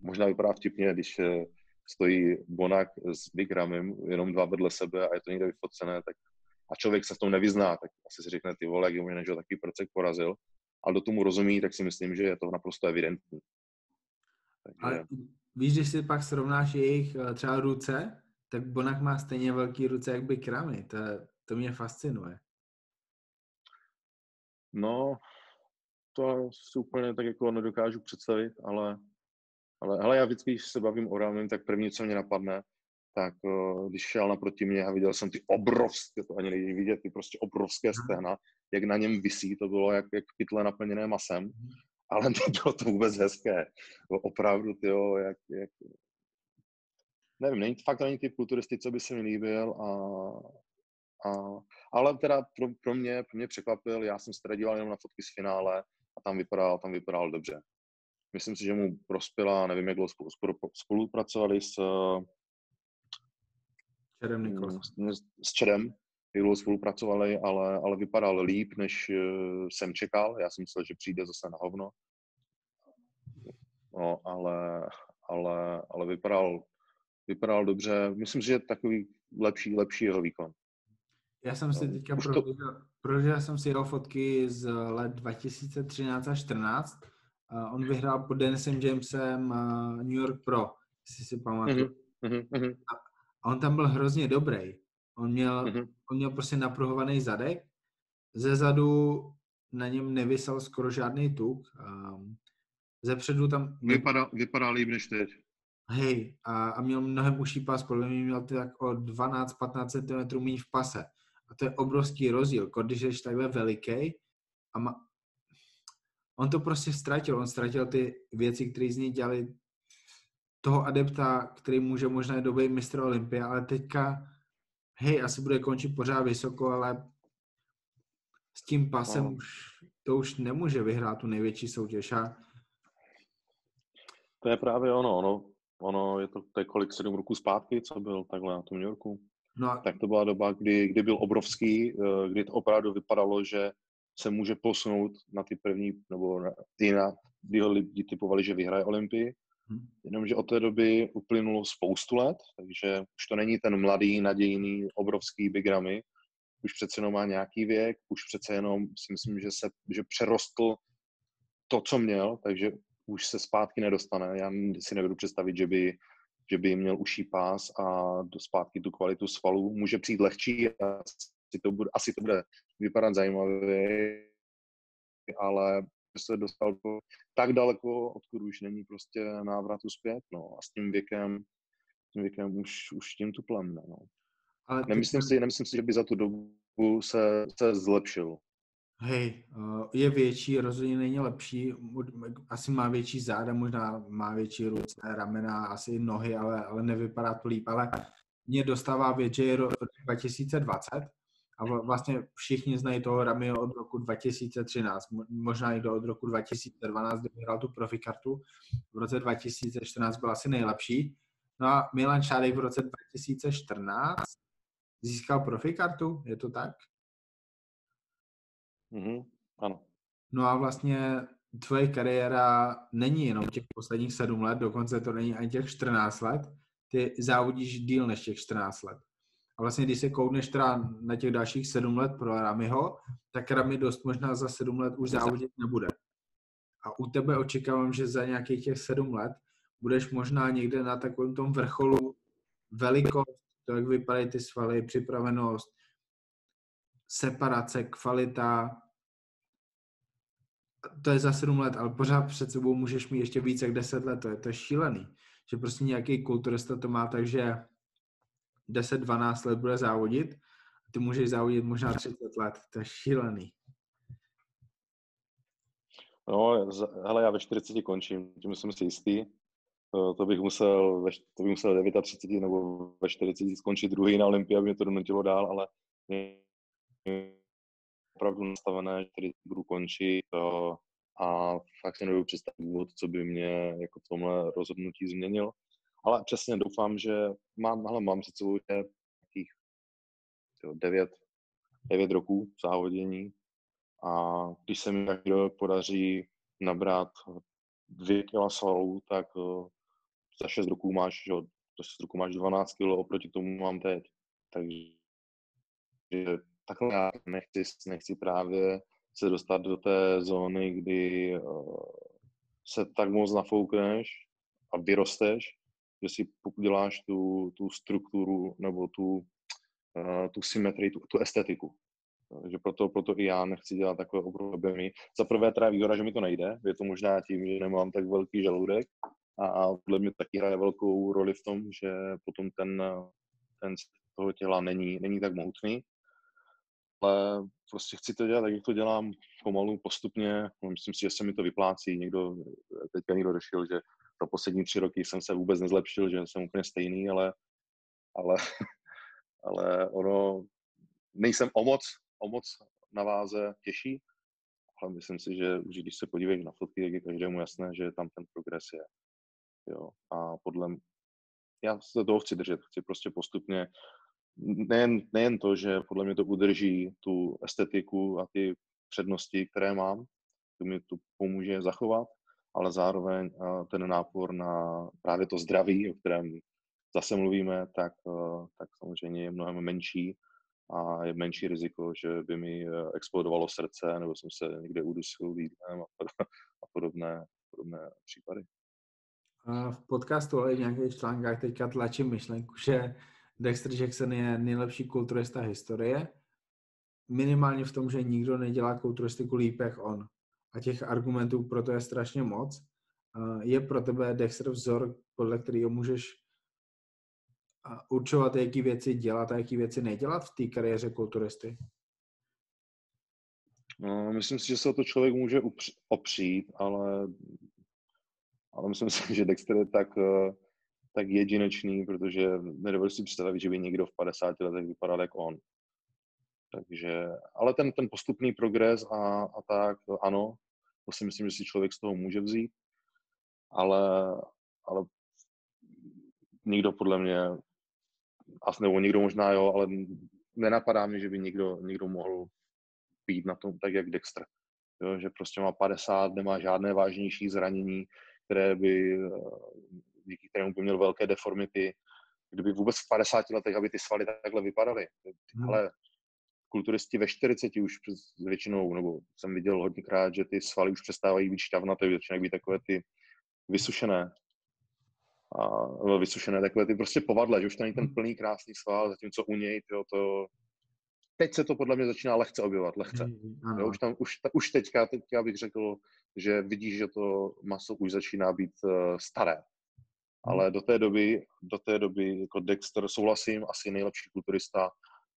možná vypadá vtipně, když eh, stojí Bonak s Big Ramem, jenom dva vedle sebe a je to někde vyfocené, tak a člověk se v tom nevyzná, tak asi si řekne, ty vole, jak je že takový procek porazil. Ale do tomu rozumí, tak si myslím, že je to naprosto evidentní. Takže... Ale víš, když si pak srovnáš jejich eh, třeba ruce, tak Bonak má stejně velký ruce jak by Kramy. To, to mě fascinuje. No, to si úplně tak jako nedokážu představit, ale, ale hele, já vždycky, když se bavím o rámem, tak první, co mě napadne, tak uh, když šel naproti mě a viděl jsem ty obrovské, to ani nejde vidět, ty prostě obrovské stehna, jak na něm visí, to bylo jak, jak pytle naplněné masem, mhm. ale nebylo to vůbec hezké. Opravdu, tyjo, jak, jak, nevím, není, fakt to není typ kulturisty, co by se mi líbil a, a ale teda pro, pro, mě, pro mě překvapil, já jsem se teda díval jenom na fotky z finále a tam vypadal, tam vypadal dobře. Myslím si, že mu prospěla, nevím, jak dlouho spolu, spolu, spolupracovali s Čerem Niklas. S, s Čerem, jak dlouho spolupracovali, ale, ale vypadal líp, než uh, jsem čekal. Já jsem myslel, že přijde zase na hovno. No, ale, ale, ale vypadal vypadal dobře. Myslím si, že takový lepší, lepší jeho výkon. Já jsem si no, teďka to... prožil jsem si jeho fotky z let 2013 a 14. Uh, on vyhrál pod Denisem Jamesem uh, New York Pro, jestli si pamatuju. Mm-hmm, mm-hmm. A on tam byl hrozně dobrý. On měl, mm-hmm. on měl prostě napruhovaný zadek, ze zadu na něm nevysel skoro žádný tuk. Um, ze předu tam... Vypadá, vypadá líp než teď. Hej, a, a měl mnohem užší pas, podle mě měl ty tak o 12-15 cm méně v pase. A to je obrovský rozdíl, když jsi takhle veliký a ma... on to prostě ztratil, on ztratil ty věci, které z něj dělali toho adepta, který může možná době mistr Olympia, ale teďka, hej, asi bude končit pořád vysoko, ale s tím pasem no. už, to už nemůže vyhrát tu největší soutěž. A... To je právě ono, ono ono je to, to je kolik, sedm roků zpátky, co byl takhle na tom New Yorku. No a... Tak to byla doba, kdy, kdy byl obrovský, eh, kdy to opravdu vypadalo, že se může posunout na ty první, nebo na, ty na, kdy ho lidi typovali, že vyhraje Olympii. Hmm. Jenomže od té doby uplynulo spoustu let, takže už to není ten mladý, nadějný, obrovský Big Ramy. Už přece jenom má nějaký věk, už přece jenom si myslím, že se že přerostl to, co měl, takže už se zpátky nedostane. Já si nevedu představit, že by, že by měl uší pás a do zpátky tu kvalitu svalů. Může přijít lehčí, asi to bude, asi to bude vypadat zajímavě, ale se dostal tak daleko, odkud už není prostě návratu zpět, no. A s tím věkem, tím věkem už, už tím tuplem, no. Ale nemyslím, si, nemyslím si, že by za tu dobu se, se zlepšil. Hej, eh, je větší, rozhodně není lepší, asi má větší záda, možná má větší ruce, ramena, asi nohy, ale, ale nevypadá to líp, ale mě dostává věc, že je rok 2020 a vlastně všichni znají toho Ramio od roku 2013, možná i od roku 2012, kdy hrál tu profikartu. V roce 2014 byl asi nejlepší. No a Milan Šádej v roce 2014 získal profikartu, je to tak? Mm-hmm, ano. No a vlastně tvoje kariéra není jenom těch posledních sedm let, dokonce to není ani těch 14 let. Ty závodíš díl než těch 14 let. A vlastně, když se koudneš teda na těch dalších sedm let pro Ramiho, tak Rami dost možná za sedm let už závodit nebude. A u tebe očekávám, že za nějakých těch sedm let budeš možná někde na takovém tom vrcholu velikost, to, jak vypadají ty svaly, připravenost, separace, kvalita, to je za sedm let, ale pořád před sebou můžeš mít ještě více jak deset let, to je, to je šílený. Že prostě nějaký kulturista to má tak, že 10-12 let bude závodit, a ty můžeš závodit možná 30 let, to je šílený. No, hele, já ve 40 končím, tím jsem si jistý. To, to bych musel, to bych musel 39 nebo ve 40 skončit druhý na Olympii, aby mě to donutilo dál, ale opravdu nastavené, že tady budu končit a fakt si nebudu představit, co by mě jako tomhle rozhodnutí změnil. Ale přesně doufám, že mám, hele, mám před sebou nějakých 9, 9 roků závodění a když se mi rok podaří nabrat dvě kila svalů, tak za 6 roků máš, že, za 6 roků máš 12 kg oproti tomu mám teď. Takže takhle já nechci, nechci právě se dostat do té zóny, kdy uh, se tak moc nafoukneš a vyrosteš, že si pokud děláš tu, tu strukturu nebo tu, uh, tu symetrii, tu, tu estetiku. Takže proto, proto i já nechci dělat takové obrovské Za prvé teda výhoda, že mi to nejde, je to možná tím, že nemám tak velký žaludek a, a podle mě taky hraje velkou roli v tom, že potom ten, ten toho těla není, není tak mohutný ale prostě chci to dělat tak, jak to dělám pomalu, postupně. No, myslím si, že se mi to vyplácí. Někdo, teďka někdo řešil, že za poslední tři roky jsem se vůbec nezlepšil, že jsem úplně stejný, ale, ale, ale ono, nejsem o moc, o moc na váze těžší, ale myslím si, že už když se podívají na fotky, tak je každému jasné, že tam ten progres je. Jo. A podle já se toho chci držet, chci prostě postupně nejen, nejen to, že podle mě to udrží tu estetiku a ty přednosti, které mám, to mi to pomůže zachovat, ale zároveň ten nápor na právě to zdraví, o kterém zase mluvíme, tak, tak samozřejmě je mnohem menší a je menší riziko, že by mi explodovalo srdce nebo jsem se někde udusil jídlem a podobné, podobné případy. V podcastu, ale v nějakých článkách teďka tlačím myšlenku, že Dexter Jackson je nejlepší kulturista historie, minimálně v tom, že nikdo nedělá kulturistiku líp jak on. A těch argumentů pro to je strašně moc. Je pro tebe Dexter vzor, podle kterého můžeš určovat, jaký věci dělat a jaký věci nedělat v té kariéře kulturisty? No, myslím si, že se o to člověk může opřít, ale, ale myslím si, že Dexter je tak uh, tak jedinečný, protože nedovedu si představit, že by někdo v 50 letech vypadal jako on. Takže, ale ten, ten postupný progres a, a tak, ano, to si myslím, že si člověk z toho může vzít, ale, ale nikdo podle mě, asi nebo někdo možná jo, ale nenapadá mě, že by někdo, někdo mohl být na tom tak, jak Dexter. Jo, že prostě má 50, nemá žádné vážnější zranění, které by díky kterému by měl velké deformity, kdyby vůbec v 50 letech, aby ty svaly takhle vypadaly. Hmm. Ale kulturisti ve 40 už většinou, nebo jsem viděl hodněkrát, že ty svaly už přestávají být šťavnaté, začínají být takové ty vysušené. a vysušené takové ty prostě povadle, že už to není ten plný krásný sval, zatímco u něj tyjo, to teď se to podle mě začíná lehce objevovat, lehce. Mm, jo, už, tam, už, už teďka, teďka bych řekl, že vidíš, že to maso už začíná být uh, staré. Ale do té doby, do té doby jako Dexter souhlasím, asi nejlepší kulturista,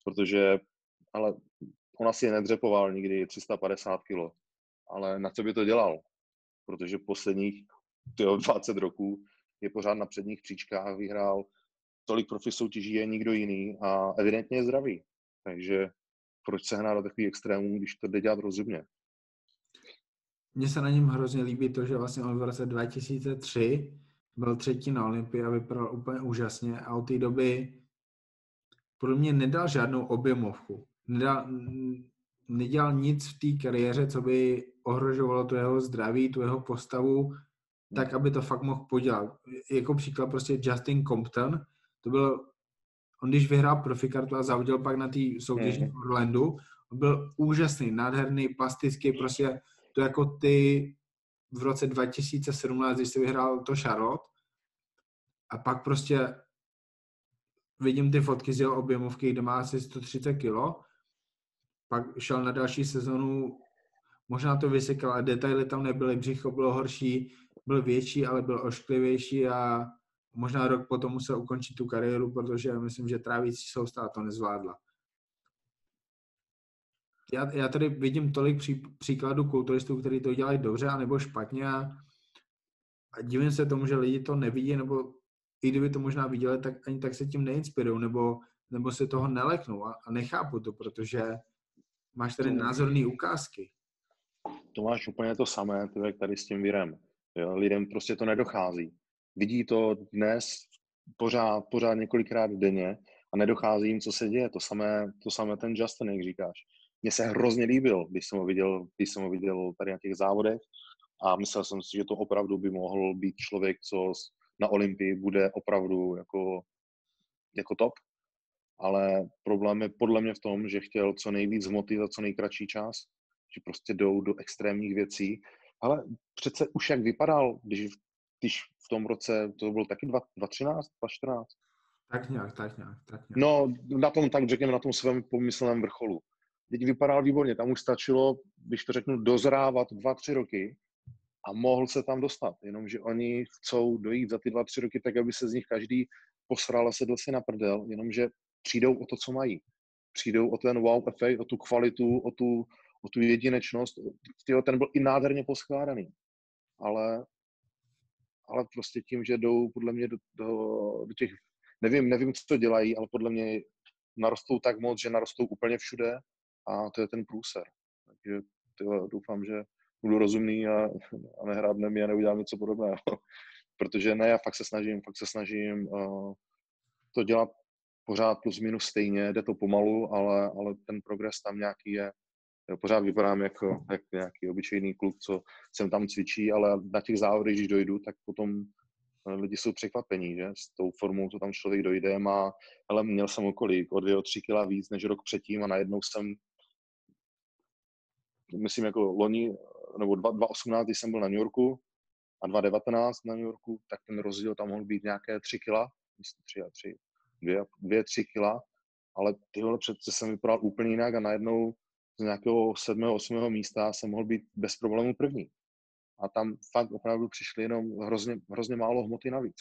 protože ale on asi nedřepoval nikdy 350 kilo. Ale na co by to dělal? Protože posledních tyjo, 20 roků je pořád na předních příčkách, vyhrál tolik profi soutěží je nikdo jiný a evidentně je zdravý. Takže proč se hrát do takových extrémů, když to jde dělat rozumně? Mně se na něm hrozně líbí to, že vlastně on v roce 2003 byl třetí na Olympii a vypadal úplně úžasně a od té doby podle mě nedal žádnou objemovku. Nedal, nedělal nic v té kariéře, co by ohrožovalo tu jeho zdraví, tu jeho postavu, tak, aby to fakt mohl podělat. Jako příklad prostě Justin Compton, to byl On když vyhrál profikartu a zavodil pak na té soutěži v Orlandu, on byl úžasný, nádherný, plastický, prostě to jako ty v roce 2017, když si vyhrál to Charlotte a pak prostě vidím ty fotky z jeho objemovky, kde má asi 130 kilo, pak šel na další sezonu, možná to vysekal, ale detaily tam nebyly, břicho bylo horší, byl větší, ale byl ošklivější a možná rok potom musel ukončit tu kariéru, protože myslím, že trávící soustava to nezvládla. Já, já tady vidím tolik pří, příkladů kulturistů, kteří to dělají dobře anebo špatně a, a divím se tomu, že lidi to nevidí, nebo i kdyby to možná viděli, tak ani tak se tím neinspirují, nebo, nebo se toho neleknou a, a nechápu to, protože máš tady názorné ukázky. To máš úplně to samé, to jak tady s tím virem. Jo, lidem prostě to nedochází vidí to dnes pořád, pořád několikrát denně a nedochází jim, co se děje. To samé, to samé ten Justin, jak říkáš. Mně se hrozně líbil, když jsem ho viděl, když jsem ho viděl tady na těch závodech a myslel jsem si, že to opravdu by mohl být člověk, co na Olympii bude opravdu jako, jako top. Ale problém je podle mě v tom, že chtěl co nejvíc hmoty za co nejkratší čas, že prostě jdou do extrémních věcí. Ale přece už jak vypadal, když když v tom roce, to bylo taky 2013, 2014? Tak nějak, tak nějak, tak nějak. No, na tom, tak řekněme, na tom svém pomyslném vrcholu. Teď vypadal výborně, tam už stačilo, když to řeknu, dozrávat dva, tři roky a mohl se tam dostat. Jenomže oni chcou dojít za ty dva, tři roky tak, aby se z nich každý posral a sedl si na prdel, jenomže přijdou o to, co mají. Přijdou o ten wow efekt, o tu kvalitu, o tu, o tu jedinečnost. Tyjo, ten byl i nádherně poskládaný. Ale ale prostě tím, že jdou podle mě do, do, do těch, nevím, nevím, co dělají, ale podle mě narostou tak moc, že narostou úplně všude a to je ten průser. Takže tyhle, doufám, že budu rozumný a, a nehrábne mi a neudělám něco podobného. Protože ne, já fakt se snažím, fakt se snažím uh, to dělat pořád plus minus stejně, jde to pomalu, ale, ale ten progres tam nějaký je pořád vypadám jako, jako nějaký obyčejný kluk, co jsem tam cvičí, ale na těch závodech, když dojdu, tak potom eh, lidi jsou překvapení, že s tou formou, co tam člověk dojde, má, ale měl jsem okolí o dvě, o tři kila víc než rok předtím a najednou jsem, myslím jako loni, nebo 2018, když jsem byl na New Yorku a 2019 na New Yorku, tak ten rozdíl tam mohl být nějaké tři kila, myslím tři a tři, dvě, dvě, tři kila, ale tyhle přece jsem vypadal úplně jinak a najednou z nějakého sedmého, osmého místa jsem mohl být bez problémů první. A tam fakt opravdu přišli jenom hrozně, hrozně málo hmoty navíc.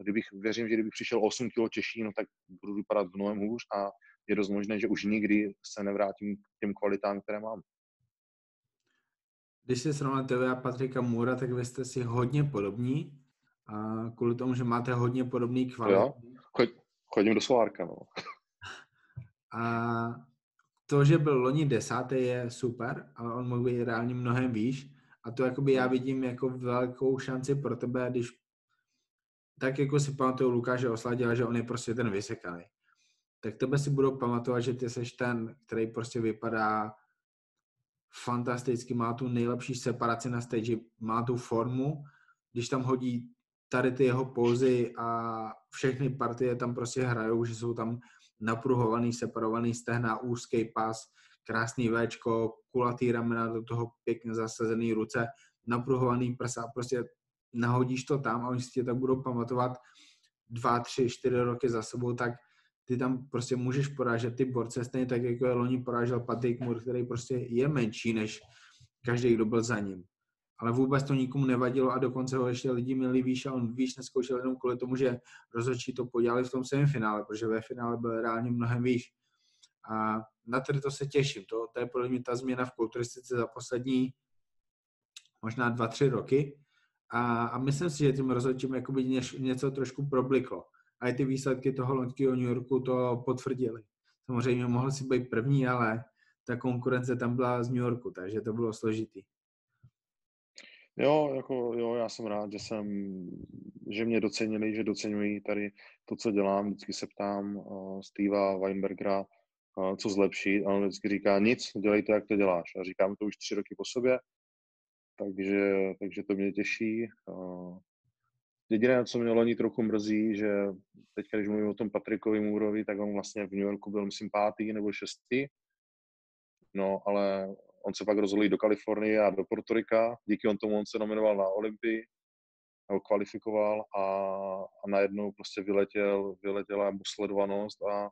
A kdybych, věřím, že kdybych přišel 8 kg těžší, no tak budu vypadat mnohem hůř a je dost možné, že už nikdy se nevrátím k těm kvalitám, které mám. Když si srovnal tebe a Patrika Mura, tak vy jste si hodně podobní a kvůli tomu, že máte hodně podobný kvality. chodím do solárka, no. A to, že byl loni desátý, je super, ale on mohl být reálně mnohem výš. A to jakoby já vidím jako velkou šanci pro tebe, když tak jako si pamatuju Lukáše Osladila, že on je prostě ten vysekaný. Tak tebe si budou pamatovat, že ty seš ten, který prostě vypadá fantasticky, má tu nejlepší separaci na stage, má tu formu, když tam hodí tady ty jeho pózy a všechny partie tam prostě hrajou, že jsou tam napruhovaný, separovaný stehna, úzký pas, krásný Včko, kulatý ramena, do toho pěkně zasazený ruce, napruhovaný prsa, prostě nahodíš to tam a oni si tě tak budou pamatovat dva, tři, čtyři roky za sebou, tak ty tam prostě můžeš porážet ty borce, stejně tak, jako je loni porážel Patrick Moore, který prostě je menší než každý, kdo byl za ním. Ale vůbec to nikomu nevadilo a dokonce ho ještě lidi měli výš a on výš neskoušel jenom kvůli tomu, že rozhodčí to podělali v tom semifinále, protože ve finále byl reálně mnohem výš. A na to se těším. To, to je podle mě ta změna v kulturistice za poslední možná dva, tři roky. A, a myslím si, že tím rozhodčím jakoby něco trošku probliklo. A i ty výsledky toho loňského New Yorku to potvrdili. Samozřejmě mohl si být první, ale ta konkurence tam byla z New Yorku, takže to bylo složitý. Jo, jako, jo, já jsem rád, že jsem, že mě docenili, že docenují tady to, co dělám. Vždycky se ptám uh, Steva Weinbergera, uh, co zlepšit a on vždycky říká, nic, dělej to, jak to děláš. A říkám to už tři roky po sobě, takže, takže to mě těší. Uh, jediné, co mě loni trochu mrzí, že teď, když mluvím o tom Patrikovi Můrovi, tak on vlastně v New Yorku byl, myslím, pátý nebo šestý. No, ale on se pak rozhodl do Kalifornie a do Portorika. Díky on tomu on se nominoval na Olympii, nebo kvalifikoval a, a najednou prostě vyletěl, vyletěla mu sledovanost a,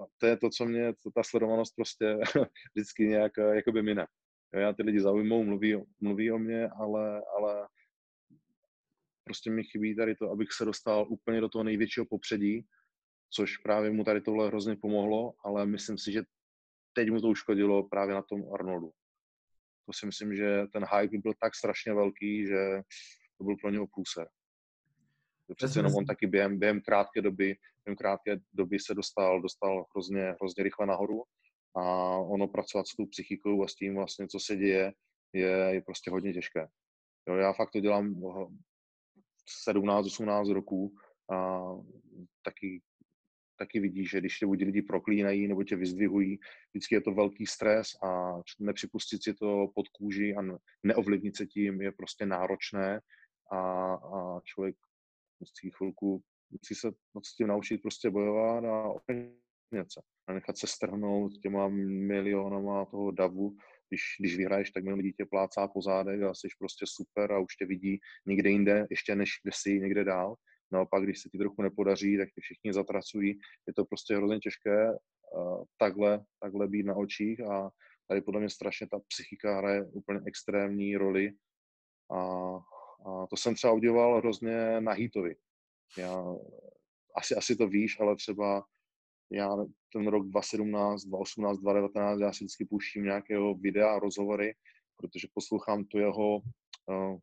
a to je to, co mě, to, ta sledovanost prostě vždycky nějak jakoby mine. Já ty lidi zaujmou, mluví, mluví o mě, ale, ale prostě mi chybí tady to, abych se dostal úplně do toho největšího popředí, což právě mu tady tohle hrozně pomohlo, ale myslím si, že teď mu to uškodilo právě na tom Arnoldu. To si myslím, že ten hype byl tak strašně velký, že to byl pro něho průser. Přece jenom on taky během, během krátké doby, během krátké doby se dostal, dostal hrozně, hrozně rychle nahoru a ono pracovat s tou psychikou a s tím vlastně, co se děje, je, je prostě hodně těžké. Jo, já fakt to dělám 17-18 roků a taky taky vidíš, že když tě buď lidi proklínají nebo tě vyzdvihují, vždycky je to velký stres a nepřipustit si to pod kůži a neovlivnit se tím je prostě náročné a, a člověk musí chvilku, musí se s tím naučit prostě bojovat a něco. A nechat se strhnout těma milionama toho davu, když, když vyhraješ, tak milion lidí tě plácá po zádech a jsi prostě super a už tě vidí někde jinde, ještě než kde jsi někde dál. Naopak, když se ti trochu nepodaří, tak ti všichni zatracují. Je to prostě hrozně těžké uh, takhle, takhle být na očích a tady podle mě strašně ta psychika hraje úplně extrémní roli. A, a to jsem třeba udělal hrozně na Heatovi. Já, asi, asi to víš, ale třeba já ten rok 2017, 2018, 2019, já si vždycky puštím nějakého videa, rozhovory, protože poslouchám tu jeho uh,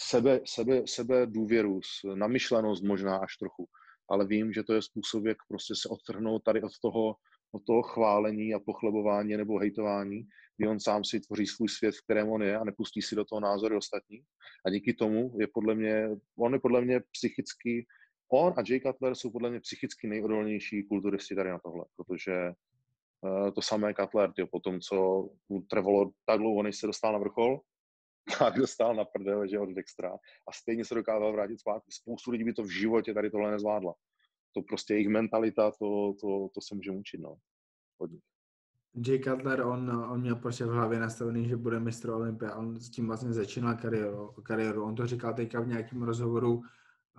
sebe, sebe, sebe důvěru, namyšlenost možná až trochu, ale vím, že to je způsob, jak prostě se odtrhnout tady od toho, od toho chválení a pochlebování nebo hejtování, kdy on sám si tvoří svůj svět, v kterém on je a nepustí si do toho názory ostatní. A díky tomu je podle mě, on je podle mě psychicky, on a Jay Cutler jsou podle mě psychicky nejodolnější kulturisti tady na tohle, protože uh, to samé Cutler, tyjo, po tom, co trvalo tak dlouho, než se dostal na vrchol, tak dostal na prdel, že od Dextra a stejně se dokázal vrátit zpátky. Spoustu lidí by to v životě tady tohle nezvládla. To prostě jejich mentalita, to, to, to se může učit, no. Hodně. Jay Cutler, on, on měl prostě v hlavě nastavený, že bude mistr Olympia. On s tím vlastně začínal kariéru. kariéru. On to říkal teďka v nějakém rozhovoru,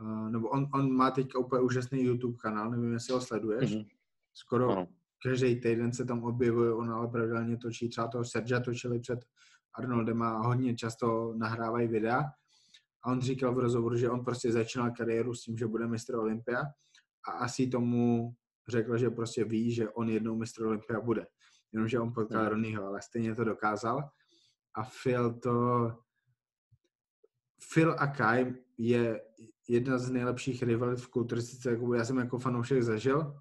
uh, nebo on, on má teďka úplně úžasný YouTube kanál, nevím, jestli ho sleduješ. Mm-hmm. Skoro ano. každý týden se tam objevuje, on ale pravidelně točí, třeba toho Sergia točili před Arnoldem a hodně často nahrávají videa. A on říkal v rozhovoru, že on prostě začínal kariéru s tím, že bude mistr Olympia a asi tomu řekl, že prostě ví, že on jednou mistr Olympia bude. Jenomže on potkal mm. Ronnieho, ale stejně to dokázal. A Phil to... Phil a Kai je jedna z nejlepších rivalit v kulturistice, jako já jsem jako fanoušek zažil.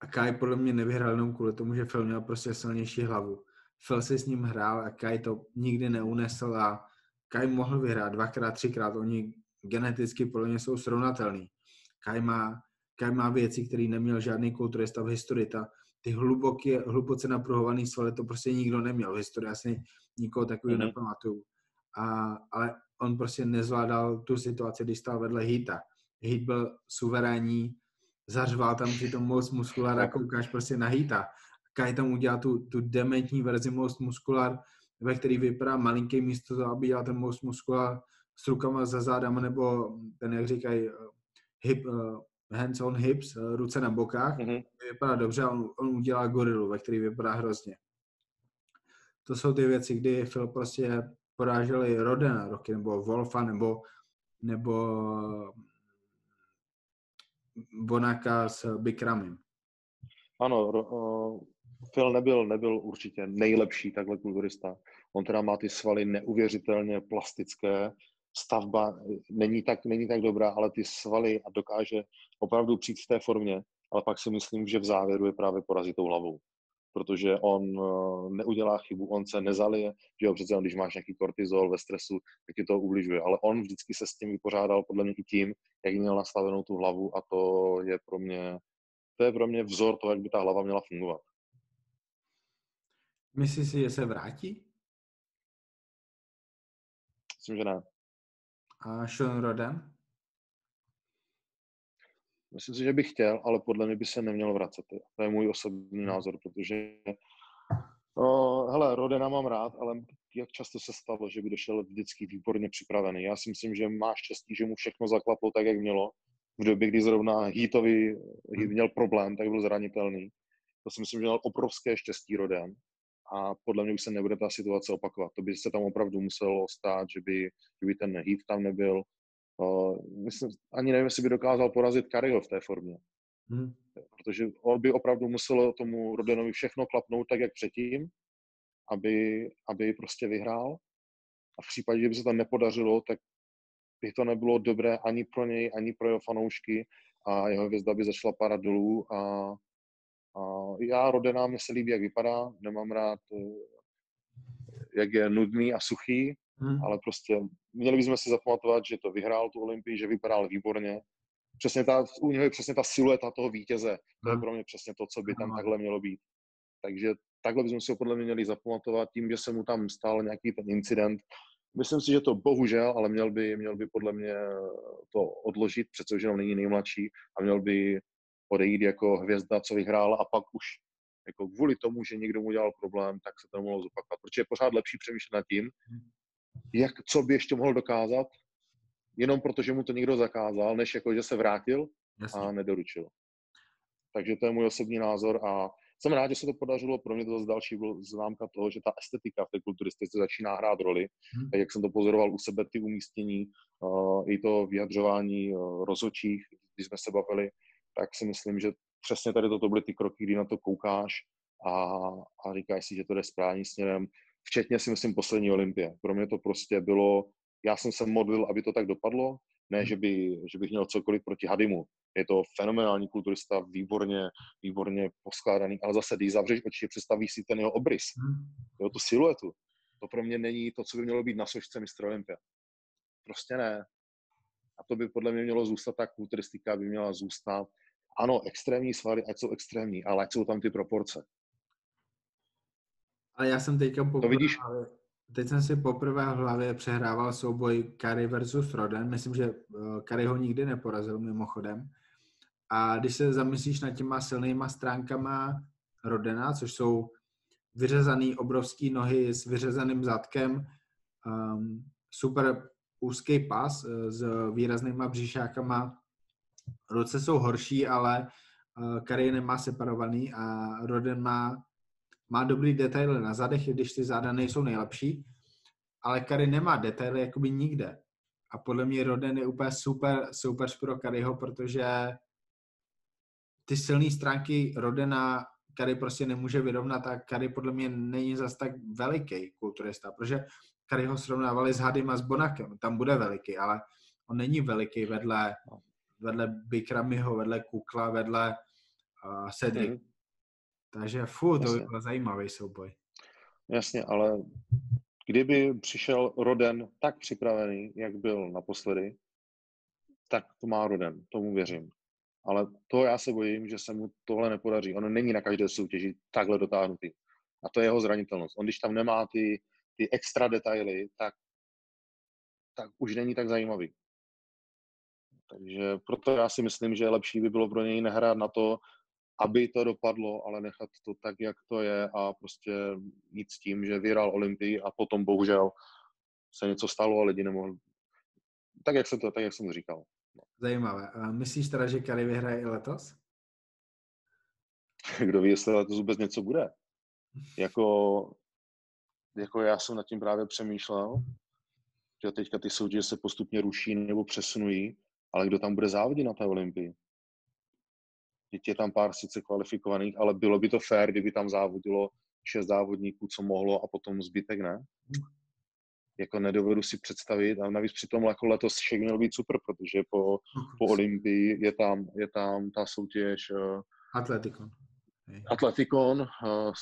A Kai podle mě nevyhrál jenom kvůli tomu, že Phil měl prostě silnější hlavu. Phil si s ním hrál a Kai to nikdy neunesl a Kai mohl vyhrát dvakrát, třikrát, oni geneticky podle mě jsou srovnatelný. Kai má, Kai má věci, které neměl žádný kulturista v historii. Ta, ty hluboké, hluboce napruhovaný svaly, to prostě nikdo neměl v historii, asi nikoho takového mm-hmm. nepamatuju. A, ale on prostě nezvládal tu situaci, když stál vedle Hita. Hit byl suverénní, zařval tam přitom moc muskulára, koukáš prostě na Hita. Kai tam udělal tu, tu dementní verzi Most Muscular, ve který vypadá malinký místo toho, aby dělal ten most muskula s rukama za zádama, nebo ten, jak říkají, hip, hands on hips, ruce na bokách, mm-hmm. vypadá dobře a on, on udělá gorilu, ve který vypadá hrozně. To jsou ty věci, kdy Phil prostě poráželi Rodena roky, nebo Wolfa, nebo, nebo Bonaka s Bikramem. Ano, uh, Phil nebyl, nebyl určitě nejlepší takhle kulturista. On teda má ty svaly neuvěřitelně plastické, stavba není tak, není tak dobrá, ale ty svaly a dokáže opravdu přijít v té formě, ale pak si myslím, že v závěru je právě porazitou hlavou protože on uh, neudělá chybu, on se nezalije, že jo, přece když máš nějaký kortizol ve stresu, tak ti to ubližuje, ale on vždycky se s tím vypořádal podle mě i tím, jak měl nastavenou tu hlavu a to je pro mě, to je pro mě vzor toho, jak by ta hlava měla fungovat. Myslíš si, že se vrátí? Myslím, že ne. A Sean Roden? Myslím si, že bych chtěl, ale podle mě by se neměl vracet. To je můj osobní názor, protože no, hele, Rodena mám rád, ale jak často se stalo, že by došel vždycky výborně připravený. Já si myslím, že má štěstí, že mu všechno zaklaplo tak, jak mělo. V době, kdy zrovna Heatovi Heat měl problém, tak byl zranitelný. To si myslím, že měl obrovské štěstí Roden a podle mě už se nebude ta situace opakovat. To by se tam opravdu muselo stát, že by, že by ten Heat tam nebyl, Uh, myslím, ani nevím, jestli by dokázal porazit Kariho v té formě. Hmm. Protože on by opravdu musel tomu Rodenovi všechno klapnout tak, jak předtím, aby, aby prostě vyhrál. A v případě, že by se to nepodařilo, tak by to nebylo dobré ani pro něj, ani pro jeho fanoušky a jeho hvězda by začala padat dolů a, a já Rodena mi se líbí, jak vypadá, nemám rád, eh, jak je nudný a suchý, hmm. ale prostě měli bychom si zapamatovat, že to vyhrál tu Olympii, že vypadal výborně. Přesně ta, u něho je přesně ta silueta toho vítěze. To je hmm. pro mě přesně to, co by tam takhle mělo být. Takže takhle bychom si ho podle mě měli zapamatovat tím, že se mu tam stal nějaký ten incident. Myslím si, že to bohužel, ale měl by, měl by podle mě to odložit, přece už není nejmladší a měl by odejít jako hvězda, co vyhrál a pak už jako kvůli tomu, že někdo mu dělal problém, tak se to mohlo zopakovat. Protože je pořád lepší přemýšlet nad tím, hmm jak, co by ještě mohl dokázat, jenom protože mu to někdo zakázal, než jako, že se vrátil Jasně. a nedoručil. Takže to je můj osobní názor a jsem rád, že se to podařilo. Pro mě to zase další byl známka toho, že ta estetika v té kulturistice začíná hrát roli. Hmm. Jak jsem to pozoroval u sebe, ty umístění, uh, i to vyjadřování uh, rozočích, když jsme se bavili, tak si myslím, že přesně tady toto byly ty kroky, kdy na to koukáš a, a říkáš si, že to jde správným směrem včetně si myslím poslední olympie. Pro mě to prostě bylo, já jsem se modlil, aby to tak dopadlo, ne, že, by, že bych měl cokoliv proti Hadimu. Je to fenomenální kulturista, výborně, výborně poskládaný, ale zase, když zavřeš oči, představíš si ten jeho obrys, hmm. jo, tu siluetu. To pro mě není to, co by mělo být na sošce mistra Olympia. Prostě ne. A to by podle mě mělo zůstat, ta kulturistika by měla zůstat. Ano, extrémní svaly, ať jsou extrémní, ale ať jsou tam ty proporce. Ale já jsem teďka poprvé, vidíš? teď jsem si poprvé v hlavě přehrával souboj Kari versus Roden. Myslím, že Kari eh, ho nikdy neporazil mimochodem. A když se zamyslíš nad těma silnýma stránkama Rodena, což jsou vyřezaný obrovský nohy s vyřezaným zadkem, um, super úzký pas uh, s výraznýma břišákama. Ruce jsou horší, ale Kari nemá separovaný a Roden má má dobrý detaily na zadech, když ty záda nejsou nejlepší, ale Kary nemá detaily jakoby nikde. A podle mě Roden je úplně super, super pro Karyho, protože ty silné stránky Rodena Kary prostě nemůže vyrovnat a Kary podle mě není zas tak veliký kulturista, protože Kary ho srovnávali s Hadym a s Bonakem, tam bude veliký, ale on není veliký vedle, vedle Bikramiho, vedle Kukla, vedle uh, Cedric. Mm. Takže furt to by byl zajímavý souboj. Jasně, ale kdyby přišel Roden tak připravený, jak byl naposledy, tak to má Roden, tomu věřím. Ale to já se bojím, že se mu tohle nepodaří. On není na každé soutěži takhle dotáhnutý. A to je jeho zranitelnost. On když tam nemá ty, ty extra detaily, tak, tak už není tak zajímavý. Takže proto já si myslím, že lepší by bylo pro něj nehrát na to, aby to dopadlo, ale nechat to tak, jak to je a prostě jít s tím, že vyhrál Olympii a potom bohužel se něco stalo a lidi nemohli. Tak, jak, se to, tak, jak jsem to říkal. Zajímavé. A myslíš teda, že Kari vyhraje i letos? Kdo ví, jestli letos vůbec něco bude. Jako, jako já jsem nad tím právě přemýšlel, že teďka ty soutěže se postupně ruší nebo přesunují, ale kdo tam bude závodit na té Olympii? Teď je tam pár sice kvalifikovaných, ale bylo by to fér, kdyby tam závodilo šest závodníků, co mohlo, a potom zbytek ne. Jako nedovedu si představit, a navíc při tom jako letos však měl být super, protože po, po Olympii je tam, je tam ta soutěž uh, Atletikon. Atletikon uh,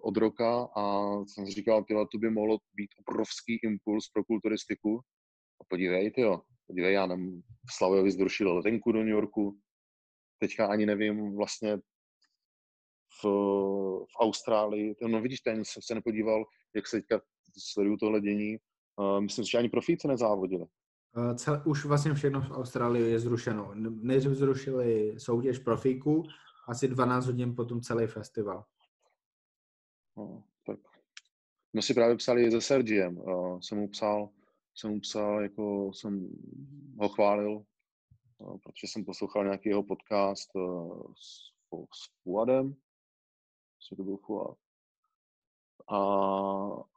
od roka a jsem si říkal, tyhle, to by mohlo být obrovský impuls pro kulturistiku. A podívej, jo, podívej, já nevím, Slavovi zrušil letenku do New Yorku, teďka ani nevím vlastně v, v Austrálii, no vidíš, ten jsem se nepodíval, jak se teďka sledují tohle dění, uh, myslím si, že ani profíci nezávodili. Uh, cel, už vlastně všechno v Austrálii je zrušeno. Nejdřív zrušili soutěž profíků, asi 12 hodin potom celý festival. No, tak. My si právě psali se Sergiem. Uh, jsem mu psal, jsem mu psal, jako jsem ho chválil, protože jsem poslouchal nějaký jeho podcast uh, s, s Fuadem. Myslím, to byl Fuad. A,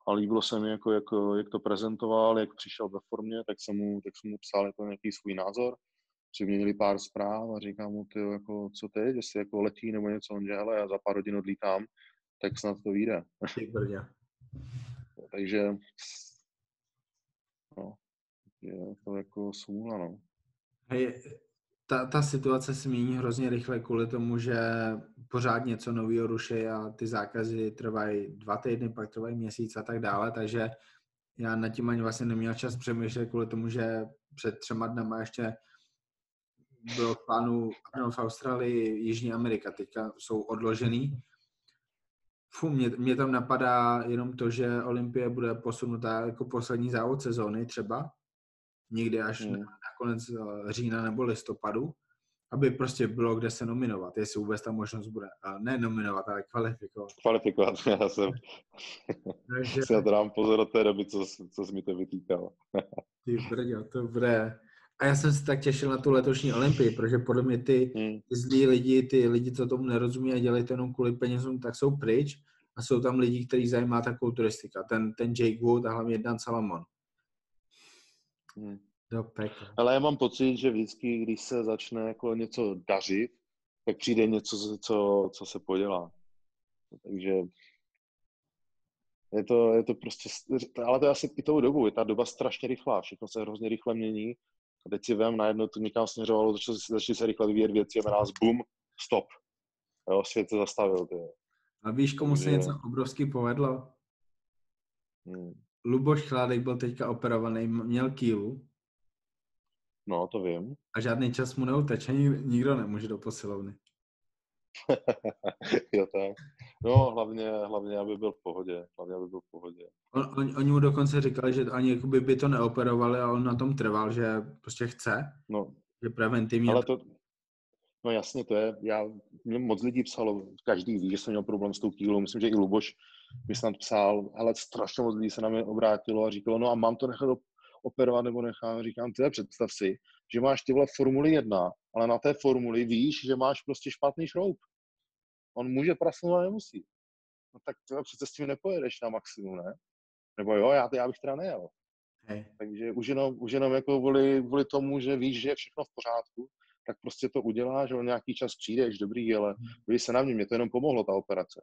a líbilo se mi, jako, jak, jak to prezentoval, jak přišel ve formě, tak jsem mu, tak jsem mu psal jako nějaký svůj názor přiměnili pár zpráv a říkám mu, ty, jako, co teď, jestli jako letí nebo něco, on že, hele, já za pár hodin odlítám, tak snad to vyjde. Takže no, je to jako smůla, no. Hej, ta, ta situace se mění hrozně rychle kvůli tomu, že pořád něco nového ruší a ty zákazy trvají dva týdny, pak trvají měsíc a tak dále, takže já nad tím ani vlastně neměl čas přemýšlet kvůli tomu, že před třema dnama ještě bylo v plánu no, v Austrálii, Jižní Amerika, teďka jsou odložený. Fu, mě, mě tam napadá jenom to, že Olympie bude posunutá jako poslední závod sezóny třeba, někdy až hmm. na, konec eh, října nebo listopadu, aby prostě bylo kde se nominovat, jestli vůbec ta možnost bude. A ne nominovat, ale kvalifikovat. Kvalifikovat, já jsem Takže... si na to dám pozor od té doby, co, co jsi mi to vytýkal. Ty brďo, to bude, a já jsem se tak těšil na tu letošní Olympii, protože podle mě ty, hmm. ty zlí lidi, ty lidi, co tomu nerozumí a dělají to jenom kvůli penězům, tak jsou pryč. A jsou tam lidi, kteří zajímá ta kulturistika. Ten, ten Jake Wood a hlavně Dan Salomon. Hmm. Do Ale já mám pocit, že vždycky, když se začne jako něco dařit, tak přijde něco, co, co se podělá. Takže je to, je to prostě, ale to je asi i tou dobou, je ta doba strašně rychlá, všechno se hrozně rychle mění a teď si vem, najednou to někam směřovalo, začali, začali se rychle vyvíjet věci a nás bum, stop. Jo, svět se zastavil. Ty. A víš, komu se něco obrovský povedlo? Hmm. Luboš Chládek byl teďka operovaný, měl kýlu. No, to vím. A žádný čas mu neuteče, nikdo nemůže do posilovny. jo, tak. No, hlavně, hlavně, aby byl v pohodě. Hlavně, aby byl v pohodě. On, on, oni mu dokonce říkali, že ani jakoby by to neoperovali a on na tom trval, že prostě chce. No. Že preventivně. Ale to, no jasně, to je, já, mě moc lidí psalo, každý ví, že jsem měl problém s tou kýlou, myslím, že i Luboš mi snad psal, ale strašně moc lidí se na mě obrátilo a říkalo, no a mám to nechat operovat nebo nechám, říkám, ty představ si, že máš tyhle Formuli 1, ale na té formuli víš, že máš prostě špatný šroub. On může prasnout, ale nemusí. No tak třeba přece s tím nepojedeš na maximum, ne? Nebo jo, já, já bych teda nejel. Hey. Takže už jenom, už jenom jako kvůli, kvůli tomu, že víš, že je všechno v pořádku, tak prostě to uděláš, že o nějaký čas přijdeš, dobrý, ale hmm. víš se na mě, mě to jenom pomohlo, ta operace.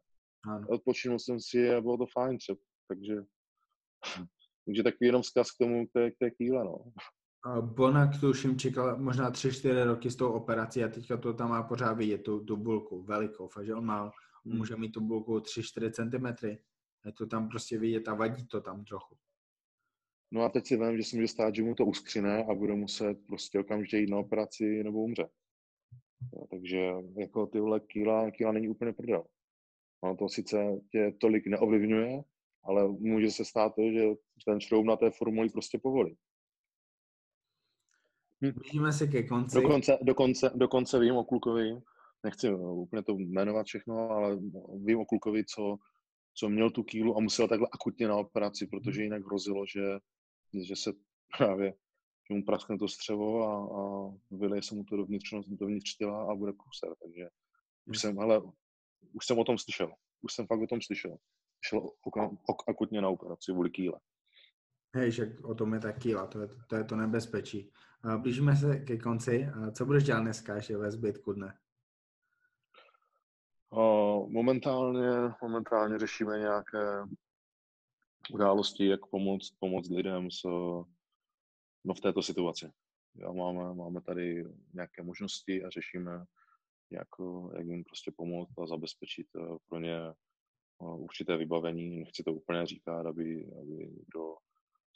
Ano. Odpočinul jsem si a bylo to fajn třeba, takže, takže takový jenom zkaz k tomu, k té, k té kýle, no. Bonak tuším čekal možná 3-4 roky s tou operací a teďka to tam má pořád vidět, tu, tu bulku velikou, fakt, že on má, hmm. může mít tu bulku 3-4 cm. Je to tam prostě vidět a vadí to tam trochu. No a teď si vím, že se může stát, že mu to uskřine a bude muset prostě okamžitě jít na operaci nebo umře. Ja, takže jako tyhle kýla, kýla není úplně prdel. Ono to sice tě tolik neovlivňuje, ale může se stát to, že ten šroub na té formuli prostě povolí. Blížíme se ke konci. Dokonce, dokonce, dokonce vím o klukovi, nechci úplně to jmenovat všechno, ale vím o klukovi, co, co měl tu kýlu a musel takhle akutně na operaci, protože jinak hrozilo, že, že se právě že mu praskne to střevo a, a vyleje se mu to dovnitř, dovnitř těla a bude průser. Takže už jsem, hele, už jsem o tom slyšel. Už jsem fakt o tom slyšel. Šel akutně na operaci vůli kýle. Hej, že o tom je ta kýla, to je to, je to nebezpečí. Blížíme se ke konci. Co budeš dělat dneska ještě ve zbytku dne? Momentálně, momentálně řešíme nějaké události, jak pomoct, pomoct lidem s, no v této situaci. Já máme, máme tady nějaké možnosti a řešíme, jak, jak jim prostě pomoct a zabezpečit eh, pro ně eh, určité vybavení. Nechci to úplně říkat, aby, aby kdo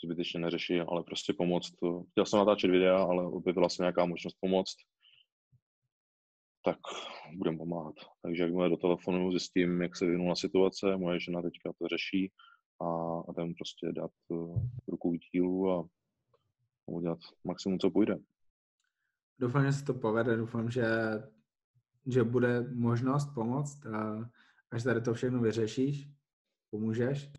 zbytečně neřeší, ale prostě pomoct. Chtěl jsem natáčet videa, ale objevila se nějaká možnost pomoct tak budeme pomáhat. Takže jakmile do telefonu zjistím, jak se vyvinula situace, moje žena teďka to řeší a, a tam prostě dát ruku dílu a, a udělat maximum, co půjde. Doufám, že se to povede, doufám, že, že bude možnost pomoct a až tady to všechno vyřešíš, pomůžeš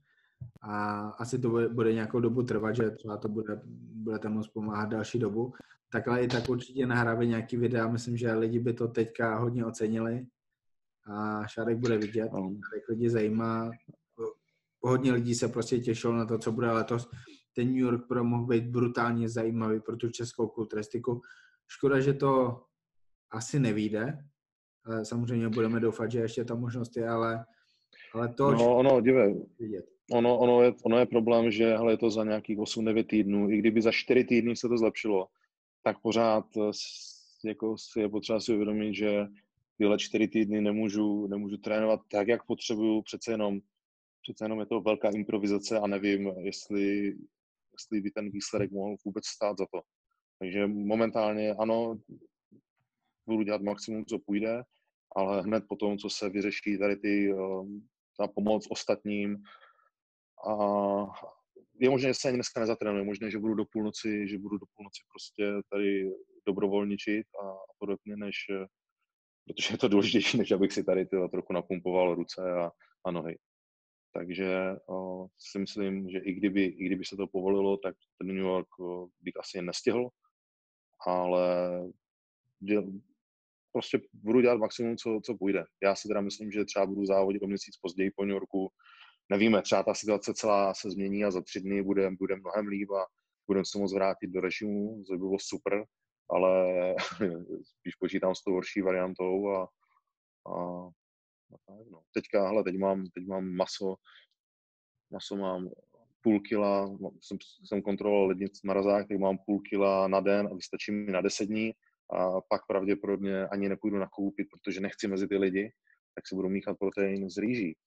a asi to bude, bude nějakou dobu trvat, že třeba to bude, budete moct pomáhat další dobu, takhle i tak určitě nahrávě nějaký videa, myslím, že lidi by to teďka hodně ocenili a Šárek bude vidět. Šárek lidi zajímá, hodně lidí se prostě těšilo na to, co bude letos. Ten New York Pro mohl být brutálně zajímavý pro tu českou kulturistiku. Škoda, že to asi nevíde, ale samozřejmě budeme doufat, že ještě ta možnost je, ale, ale to... No, ono, dívej, vidět. Ono, ono, je, ono je problém, že hele, je to za nějakých 8-9 týdnů, i kdyby za 4 týdny se to zlepšilo, tak pořád eh, jako je potřeba si uvědomit, že tyhle čtyři týdny nemůžu, nemůžu trénovat tak, jak potřebuju, přece jenom, přece jenom je to velká improvizace a nevím, jestli, jestli by ten výsledek mohl vůbec stát za to. Takže momentálně ano, budu dělat maximum, co půjde, ale hned po tom, co se vyřeší tady ty, eh, ta pomoc ostatním a je možné, že se ani dneska nezatrénuji, možné, že budu do půlnoci, že budu do půlnoci prostě tady dobrovolničit a, podobně, než, protože je to důležitější, než abych si tady tyhle trochu napumpoval ruce a, a nohy. Takže o, si myslím, že i kdyby, i kdyby se to povolilo, tak ten New York o, bych asi nestihl, ale prostě budu dělat maximum, co, co půjde. Já si teda myslím, že třeba budu závodit o měsíc později po New Yorku, nevíme, třeba ta situace celá se změní a za tři dny bude, bude mnohem líp a budeme se moct vrátit do režimu, to by bylo super, ale spíš počítám s tou horší variantou a, a, a no. Teďka, hele, teď mám, teď mám maso, maso mám půl kila, jsem, jsem kontroloval lednic marazák, tak mám půl kila na den a vystačí mi na deset dní a pak pravděpodobně ani nepůjdu nakoupit, protože nechci mezi ty lidi, tak si budu míchat protein z rýží.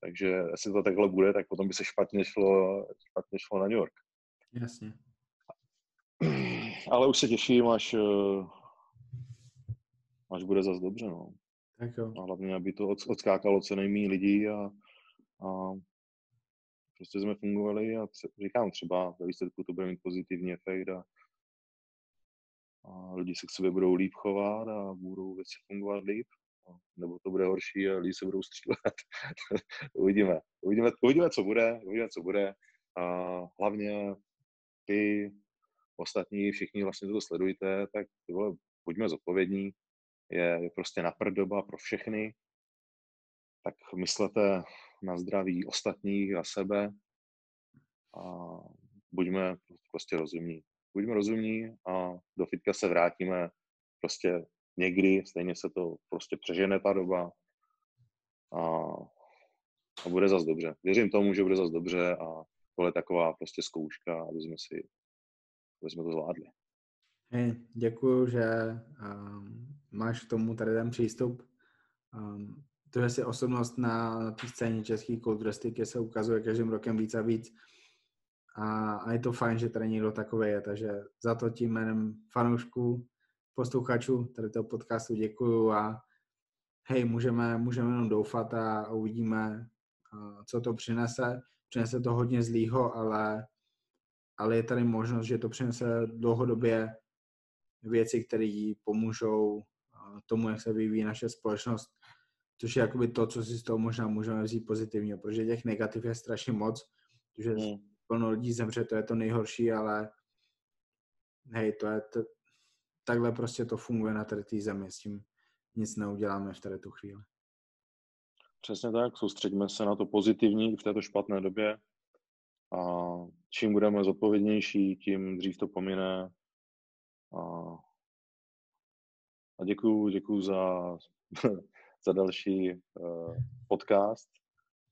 Takže jestli to takhle bude, tak potom by se špatně šlo, špatně šlo na New York. Jasně. Ale už se těším, až, eh, až bude zase dobře. No. Tak jo. A hlavně, aby to odskákalo co nejméně lidí a, a prostě jsme fungovali a říkám, třeba ve výsledku to bude mít pozitivní efekt a, a lidi se k sobě budou líp chovat a budou věci fungovat líp. Nebo to bude horší a lidi se budou střílet. uvidíme. uvidíme. Uvidíme, co bude, uvidíme, co bude. A hlavně ty ostatní, všichni vlastně to sledujte, tak tyhle, buďme zodpovědní. Je, je prostě napr doba pro všechny. Tak myslete na zdraví ostatních a sebe a buďme prostě rozumní. Buďme rozumní a do fitka se vrátíme prostě někdy, stejně se to prostě přežene ta doba a, a bude zas dobře. Věřím tomu, že bude zas dobře a tohle je taková prostě zkouška, aby jsme si aby jsme to zvládli. Hej, děkuju, že um, máš k tomu tady ten přístup. Um, to, že jsi osobnost na, na té scéně české kulturistiky se ukazuje každým rokem víc a víc. A, a je to fajn, že tady někdo takový je, takže za to tím jménem fanoušků posluchačů tady toho podcastu děkuju a hej, můžeme, můžeme jenom doufat a uvidíme, co to přinese. Přinese to hodně zlýho, ale, ale je tady možnost, že to přinese dlouhodobě věci, které jí pomůžou tomu, jak se vyvíjí naše společnost, což je jakoby to, co si z toho možná můžeme vzít pozitivně, protože těch negativ je strašně moc, že mm. Plno lidí zemře, to je to nejhorší, ale hej, to je to, takhle prostě to funguje na té zemi, s tím nic neuděláme v této chvíli. Přesně tak, soustředíme se na to pozitivní v této špatné době a čím budeme zodpovědnější, tím dřív to pomine. A, a děkuju, děkuju za, za další uh, podcast.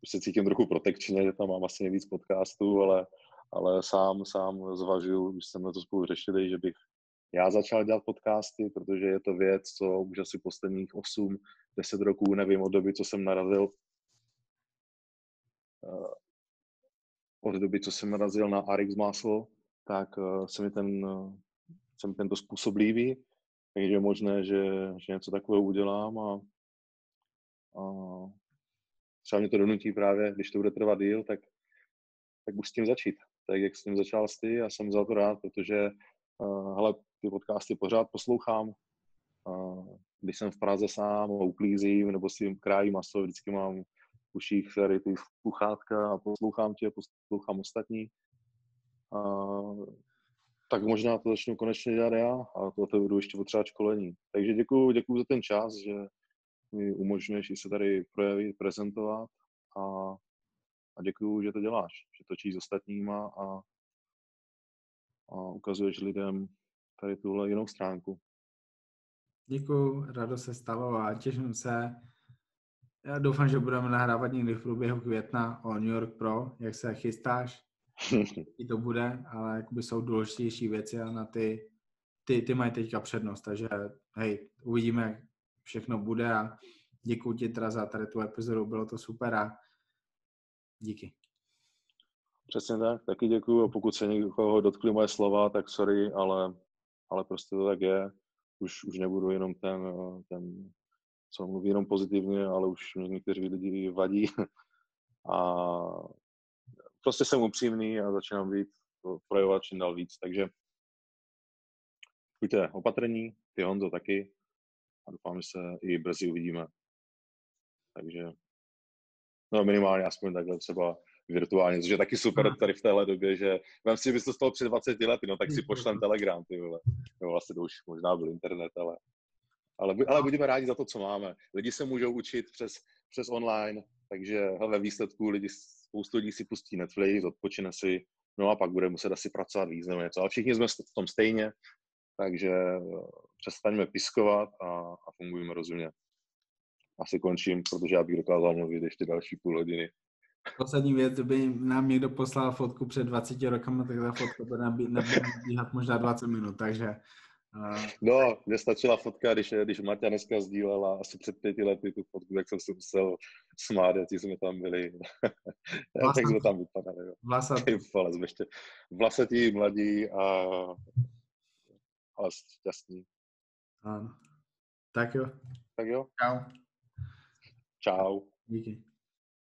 Už se cítím trochu protekčně, že tam mám asi nejvíc podcastů, ale, ale sám, sám zvažuju, už jsme to spolu řešili, že bych já začal dělat podcasty, protože je to věc, co už asi posledních 8, 10 roků, nevím, od doby, co jsem narazil uh, od doby, co jsem narazil na RX Muscle, tak uh, se mi ten, uh, se mi tento způsob líbí, takže je možné, že, že něco takového udělám a, a třeba mě to donutí právě, když to bude trvat díl, tak, tak už s tím začít. Tak jak s tím začal ty a jsem za to rád, protože uh, hele, ty podcasty pořád poslouchám. Uh, když jsem v Praze sám uklízím nebo si krájím maso, vždycky mám v uších tady ty sluchátka a poslouchám tě, poslouchám ostatní. Uh, tak možná to začnu konečně dělat já a to, to budu ještě potřebovat školení. Takže děkuji, děkuji za ten čas, že mi umožňuješ i se tady projevit, prezentovat a, a děkuji, že to děláš, že točíš s ostatníma a, a ukazuješ lidem tady tuhle jinou stránku. Děkuji, rado se stalo a těším se. Já doufám, že budeme nahrávat někdy v průběhu května o New York Pro, jak se chystáš. I to bude, ale jakoby jsou důležitější věci a na ty, ty, ty mají teďka přednost, takže hej, uvidíme, všechno bude a děkuji ti teda za tady tu epizodu, bylo to super a díky. Přesně tak, taky děkuji a pokud se někoho dotkli moje slova, tak sorry, ale, ale prostě to tak je. Už, už nebudu jenom ten, ten, co mluví jenom pozitivně, ale už mě někteří lidi vadí. A prostě jsem upřímný a začínám být, projevovat čím dál víc, takže buďte opatrní, ty Honzo taky a doufám, že se i brzy uvidíme. Takže no minimálně aspoň takhle třeba virtuálně, což je taky super tady v téhle době, že vem si, že bys to stalo před 20 lety, no tak si pošlem telegram, ty vole. No vlastně to už možná byl internet, ale, ale, ale budeme rádi za to, co máme. Lidi se můžou učit přes, přes online, takže ve výsledku lidi, spoustu lidí si pustí Netflix, odpočine si, no a pak bude muset asi pracovat víc nebo něco. Ale všichni jsme v tom stejně, takže eh, přestaňme piskovat a, a fungujeme rozumně. Asi končím, protože já bych dokázal mluvit ještě další půl hodiny. Poslední věc, kdyby nám někdo poslal fotku před 20 rokama, tak ta fotka bude nabíhat možná 20 minut, takže... Uh... No, mě stačila fotka, když, když Maťa dneska sdílela asi před pěti lety tu fotku, tak jsem si musel smát, jak jsme tam byli. Vlasatý. tak jsme tam vypadali. Vlasatý. Vole, jsme ještě vlasatí, mladí a ale šťastní. Ano. Tak jo. Tak jo. Čau. Čau. Díky.